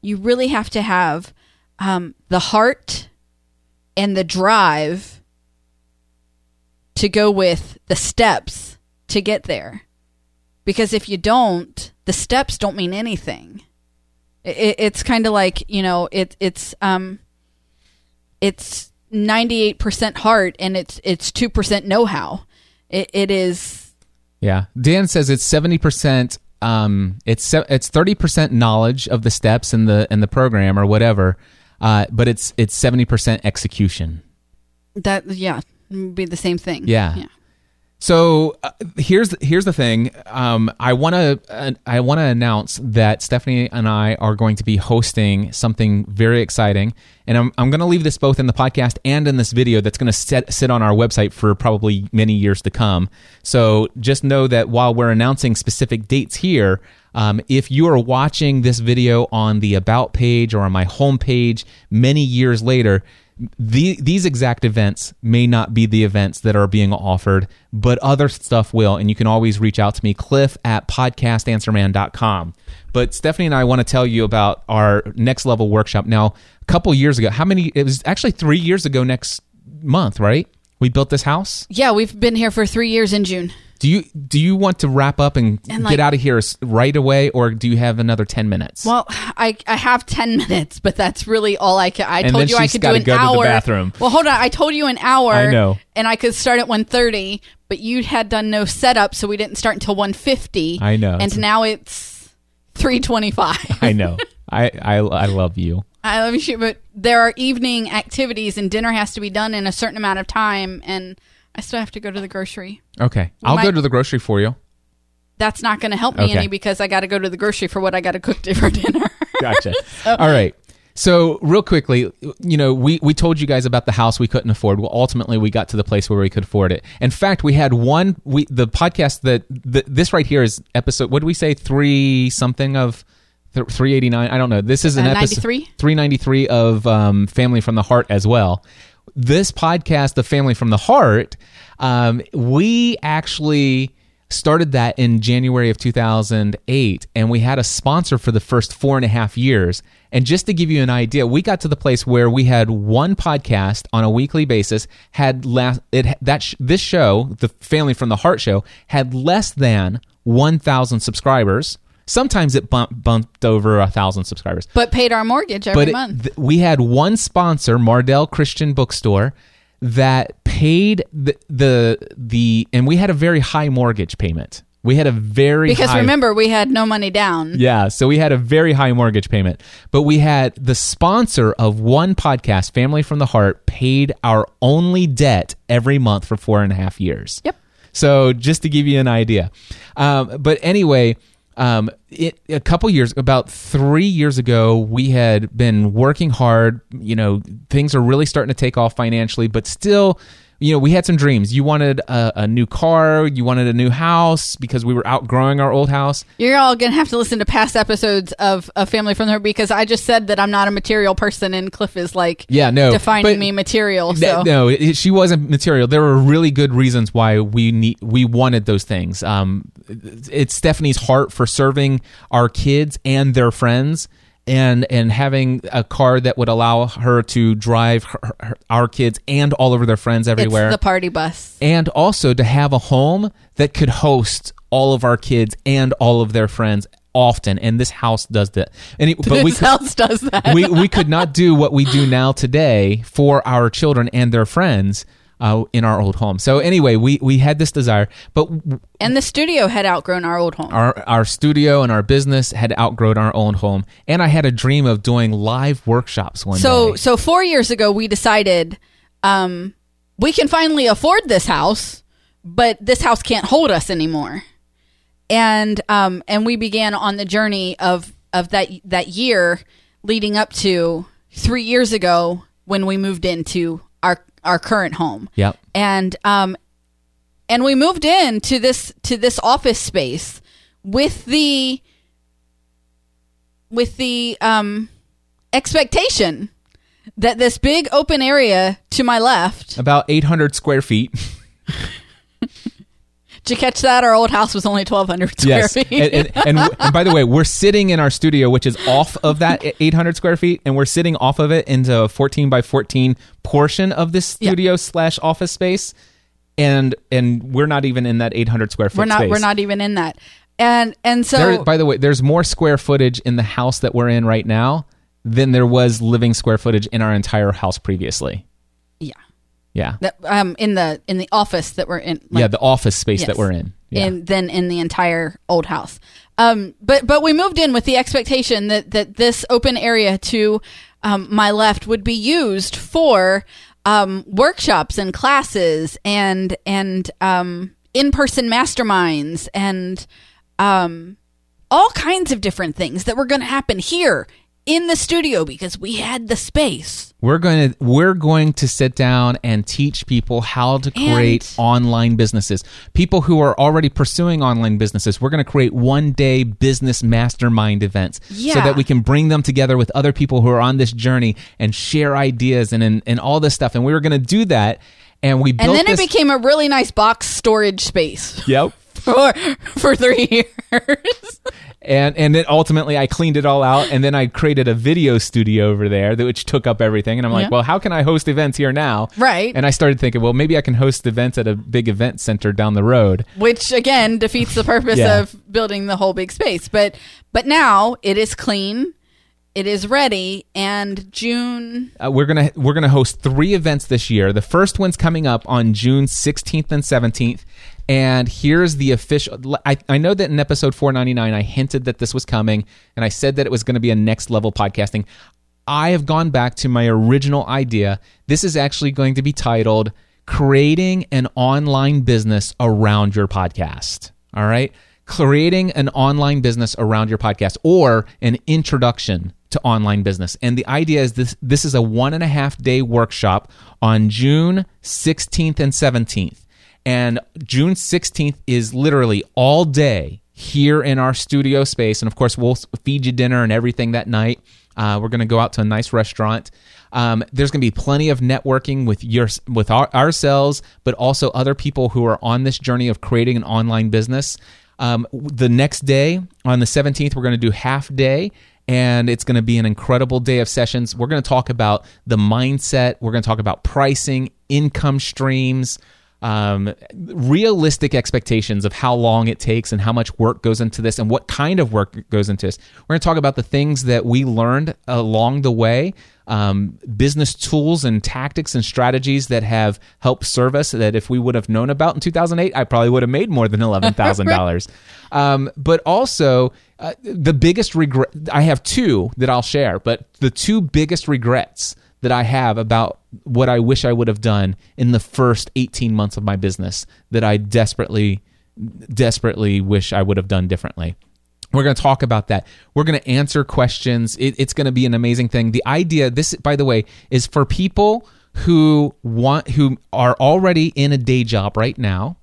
you really have to have um, the heart and the drive to go with the steps to get there. Because if you don't the steps don't mean anything. It, it's kind of like you know it, it's um it's 98% heart and it's it's 2% know-how it, it is Yeah. Dan says it's seventy percent. Um, it's it's thirty percent knowledge of the steps in the in the program or whatever, uh, but it's it's seventy percent execution. that yeah would be the same thing Yeah. Yeah. So uh, here's here's the thing. Um, I want to uh, I want to announce that Stephanie and I are going to be hosting something very exciting, and I'm I'm going to leave this both in the podcast and in this video that's going to sit on our website for probably many years to come. So just know that while we're announcing specific dates here. Um, if you are watching this video on the about page or on my homepage many years later, the, these exact events may not be the events that are being offered, but other stuff will. And you can always reach out to me, cliff at podcastanswerman.com. But Stephanie and I want to tell you about our next level workshop. Now, a couple years ago, how many? It was actually three years ago next month, right? We built this house. yeah we've been here for three years in june Do you do you want to wrap up and, And, get out of here right away, or do you have another ten minutes? well i i have 10 minutes but that's really all i can i And told you i could do an go to the hour bathroom. well hold on i told you an hour I know. and i could start at 1.30 but you had done no setup so we didn't start until 1.50 I know. and now it's 3.25 I know. I, I I love you. I love you, but there are evening activities, and dinner has to be done in a certain amount of time, and I still have to go to the grocery. Okay, We I'll go to the grocery for you. that's not going to help me Okay. any because I got to go to the grocery for what I got to cook for dinner. Gotcha. All right. So real quickly, you know, we, we told you guys about the house we couldn't afford. Well, ultimately, we got to the place where we could afford it. In fact, we had one. We the podcast that the, this right here is episode. What did we say? Three something of three eighty nine. I don't know. This is an Uh, episode 93? three ninety three of um, Family from the Heart as well. This podcast, the Family from the Heart, um, we actually started that in January of 2008, and we had a sponsor for the first four and a half years. And just to give you an idea, we got to the place where we had one podcast on a weekly basis. Had last it that sh- this show, the Family from the Heart show, had less than 1,000 subscribers. Sometimes it bumped, bumped over a thousand subscribers but paid our mortgage every but it- month. th- we had one sponsor, Mardel Christian Bookstore, that paid the, the the and we had a very high mortgage payment. We had a very because high, remember, we had no money down. yeah, so we had a very high mortgage payment. But we had the sponsor of one podcast, Family from the Heart, paid our only debt every month for four and a half years. Yep. So just to give you an idea. Um, but anyway, um, it, a couple years, about three years ago, we had been working hard. You know, things are really starting to take off financially, but still, you know, we had some dreams. You wanted a, a new car, you wanted a new house because we were outgrowing our old house. You're all going to have to listen to past episodes of, of Family from Her because I just said that I'm not a material person and Cliff is like Yeah, no, defining me material. Th- no, it, she wasn't material. There were really good reasons why we need we wanted those things. Um, it's Stephanie's heart for serving our kids and their friends, and and having a car that would allow her to drive her, her- our kids and all over their friends everywhere, it's the party bus. and also to have a home that could host all of our kids and all of their friends often. And this house does that. And it, but we this could- house does that. we we could not do what we do now today for our children and their friends uh, in our old home. So anyway, we we had this desire, but and the studio had outgrown our old home. our our studio and our business had outgrown our own home, and I had a dream of doing live workshops one so day. so four years ago we decided um, we can finally afford this house, but this house can't hold us anymore. And um, and we began on the journey of of that that year leading up to three years ago when we moved into our our current home. Yep. And um and we moved in to this to this office space with the with the um expectation that this big open area to my left About 800 square feet. did you catch that our old house was only 1200 square yes. feet And, and, and, and by the way, we're sitting in our studio, which is off of that 800 square feet, and we're sitting off of it into a 14 by 14 portion of this Yeah. studio slash office space. And and we're not even in that 800 square foot we're not space. we're not even in that and and so There, by the way, there's more square footage in the house that we're in right now than there was living square footage in our entire house previously. yeah Yeah. that, um in the in the office that we're in like, yeah, the office space Yes. that we're in. Yeah. in than in the entire old house. Um, but but we moved in with the expectation that that this open area to um, my left would be used for um, workshops and classes and and um, in person masterminds and um, all kinds of different things that were going to happen here in the studio because we had the space. we're going to we're going to sit down and teach people how to create And- online businesses. People who are already pursuing online businesses, we're going to create one day business mastermind events so that we can bring them together with other people who are on this journey and share ideas and and, and all this stuff. And we were going to do that. And we built And then this, it became a really nice box storage space Yep. For for three years. and and then ultimately I cleaned it all out, and then I created a video studio over there, that, which took up everything. And I'm like, Yeah. well, how can I host events here now? Right. And I started thinking, well, maybe I can host events at a big event center down the road. which again defeats the purpose Yeah. of building the whole big space. But but now it is clean, it is ready, and June. Uh, we're gonna we're gonna host three events this year. The first one's coming up on June 16th and 17th. And here's the official. I, I know that in episode 499, I hinted that this was coming, and I said that it was going to be a next level podcasting. I have gone back to my original idea. This is actually going to be titled Creating an Online Business Around Your Podcast. All right. creating an online business around your podcast or an introduction to online business. And the idea is this this is a one and a half day workshop on June 16th and 17th. And June 16th is literally all day here in our studio space. And of course, we'll feed you dinner and everything that night. Uh, we're going to go out to a nice restaurant. Um, there's going to be plenty of networking with your with our, ourselves, but also other people who are on this journey of creating an online business. Um, the next day, on the 17th, we're going to do half day, and it's going to be an incredible day of sessions. We're going to talk about the mindset. We're going to talk about pricing, income streams, um, realistic expectations of how long it takes and how much work goes into this and what kind of work goes into this. We're going to talk about the things that we learned along the way, um, business tools and tactics and strategies that have helped serve us that if we would have known about in 2008, I probably would have made more than $11,000. um, but also, uh, the biggest regret, I have two that I'll share, but the two biggest regrets that I have about what I wish I would have done in the first 18 months of my business that I desperately, desperately wish I would have done differently. We're going to talk about that. We're going to answer questions. It, it's going to be an amazing thing. The idea, this, by the way, is for people who want, who are already in a day job right now,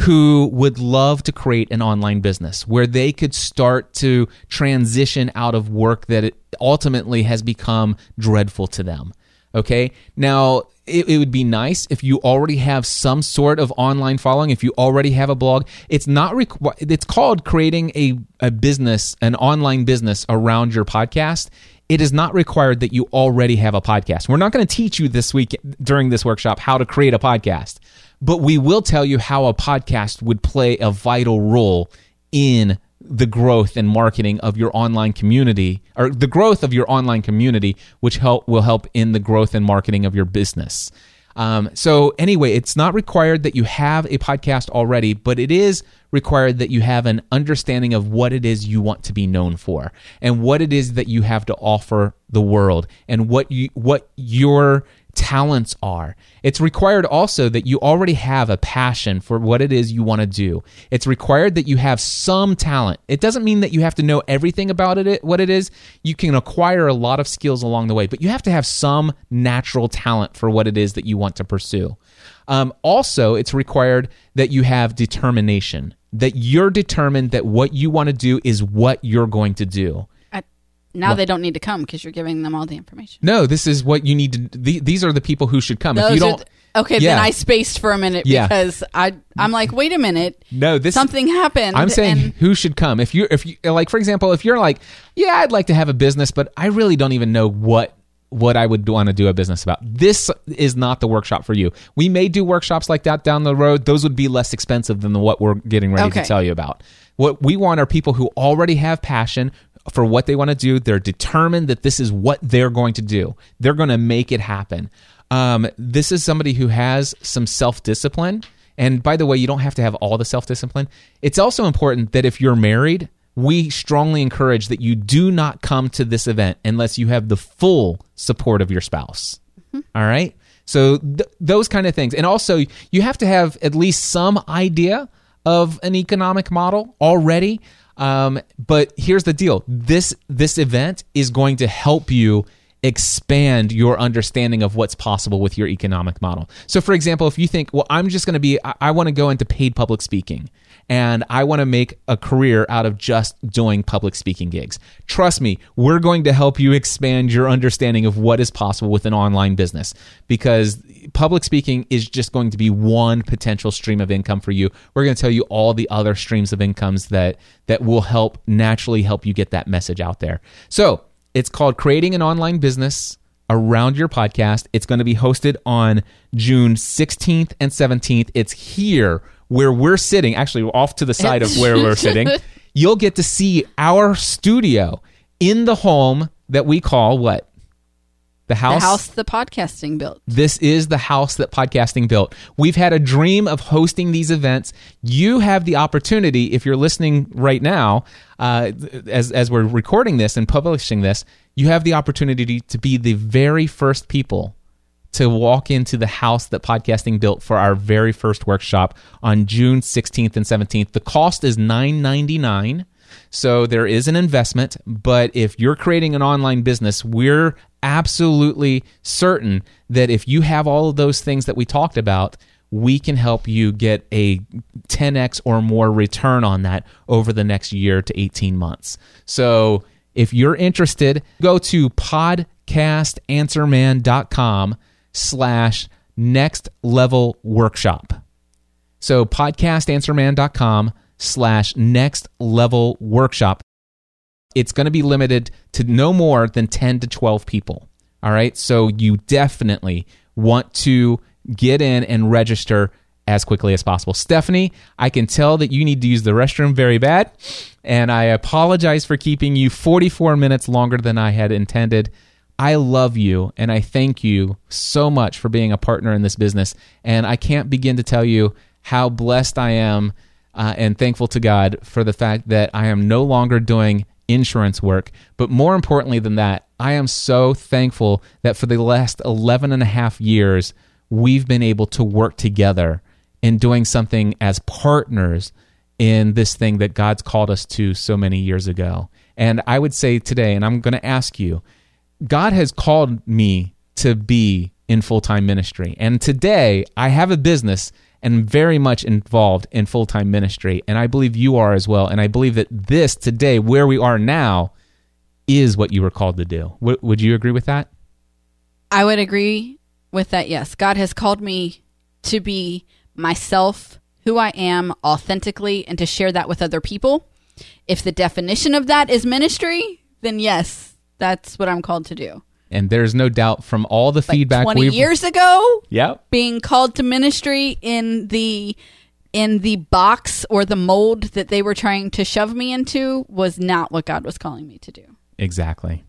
who would love to create an online business where they could start to transition out of work that ultimately has become dreadful to them. Okay. Now, it, it, would be nice if you already have some sort of online following, if you already have a blog. It's not requ- it's called creating a, a business, an online business around your podcast. It is not required that you already have a podcast. We're not going to teach you this week during this workshop how to create a podcast, but we will tell you how a podcast would play a vital role in the growth and marketing of your online community or the growth of your online community which help will help in the growth and marketing of your business. Um, so anyway it's not required that you have a podcast already but it is required that you have an understanding of what it is you want to be known for and what it is that you have to offer the world and what you what your talents are. It's required also that you already have a passion for what it is you want to do. It's required that you have some talent. It doesn't mean that you have to know everything about it, what it is. You can acquire a lot of skills along the way, but you have to have some natural talent for what it is that you want to pursue. Um, also, it's required that you have determination, that you're determined that what you want to do is what you're going to do. Now well, they don't need to come because you're giving them all the information. No, this is what you need to. The, these are the people who should come. Those if you don't, okay, yeah. then I spaced for a minute yeah. because I I'm like, wait a minute. No, this something happened. I'm saying and, who should come. If you if you like, for example, if you're like, yeah, I'd like to have a business, but I really don't even know what what I would want to do a business about. This is not the workshop for you. We may do workshops like that down the road. Those would be less expensive than the, what we're getting ready okay. to tell you about. What we want are people who already have passion, for what they want to do. They're determined that this is what they're going to do. They're going to make it happen. Um, this is somebody who has some self discipline. And by the way, you don't have to have all the self discipline. It's also important that if you're married, we strongly encourage that you do not come to this event unless you have the full support of your spouse. Mm-hmm. All right? So, th- those kind of things. And also, you have to have at least some idea of an economic model already. Um, but here's the deal: this this event is going to help you expand your understanding of what's possible with your economic model. So, for example, if you think, well, I'm just going to be, I, I want to go into paid public speaking and I want to make a career out of just doing public speaking gigs. Trust me, we're going to help you expand your understanding of what is possible with an online business because public speaking is just going to be one potential stream of income for you. We're going to tell you all the other streams of incomes that that will help naturally help you get that message out there. So, it's called Creating an Online Business around your podcast. It's going to be hosted on June 16th and 17th. It's here where we're sitting, actually off to the side of where we're sitting. You'll get to see our studio in the home that we call what? The house, the house the podcasting built. This is the house that podcasting built. We've had a dream of hosting these events. You have the opportunity, if you're listening right now, uh, as as we're recording this and publishing this, you have the opportunity to be the very first people to walk into the house that podcasting built for our very first workshop on June 16th and 17th. The cost is $9.99. So there is an investment, but if you're creating an online business, we're absolutely certain that if you have all of those things that we talked about, we can help you get a 10x or more return on that over the next year to 18 months. So if you're interested, go to podcastanswerman.com slash next level workshop. So podcastanswerman.com slash next level workshop. It's going to be limited to no more than 10 to 12 people. All right. So you definitely want to get in and register as quickly as possible. Stephanie, I can tell that you need to use the restroom very bad, and I apologize for keeping you 44 minutes longer than I had intended. I love you and I thank you so much for being a partner in this business. And I can't begin to tell you how blessed I am uh, and thankful to God for the fact that I am no longer doing insurance work. But more importantly than that, I am so thankful that for the last 11 and a half years, we've been able to work together in doing something as partners in this thing that God's called us to so many years ago. And I would say today, and I'm going to ask you, God has called me to be in full time ministry. And today I have a business and very much involved in full time ministry. And I believe you are as well. And I believe that this today, where we are now, is what you were called to do. W- would you agree with that? I would agree with that, yes. God has called me to be myself, who I am authentically, and to share that with other people. If the definition of that is ministry, then yes, that's what I'm called to do. And there's no doubt from all the Like feedback 20 we've years ago, Yep. being called to ministry in the in the box or the mold that they were trying to shove me into was not what God was calling me to do. Exactly.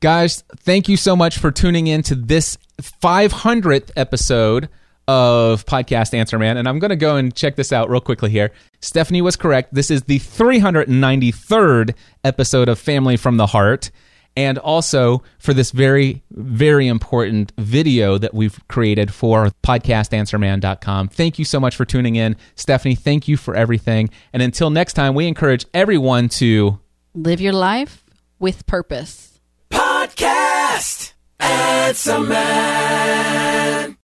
Guys, thank you so much for tuning in to this 500th episode of Podcast Answer Man. And I'm going to go and check this out real quickly here. Stephanie was correct. This is the 393rd episode of Family from the Heart. And also for this very, very important video that we've created for podcastanswerman.com. Thank you so much for tuning in. Stephanie, thank you for everything. And until next time, we encourage everyone to Live your life with purpose. Podcast Answer Man.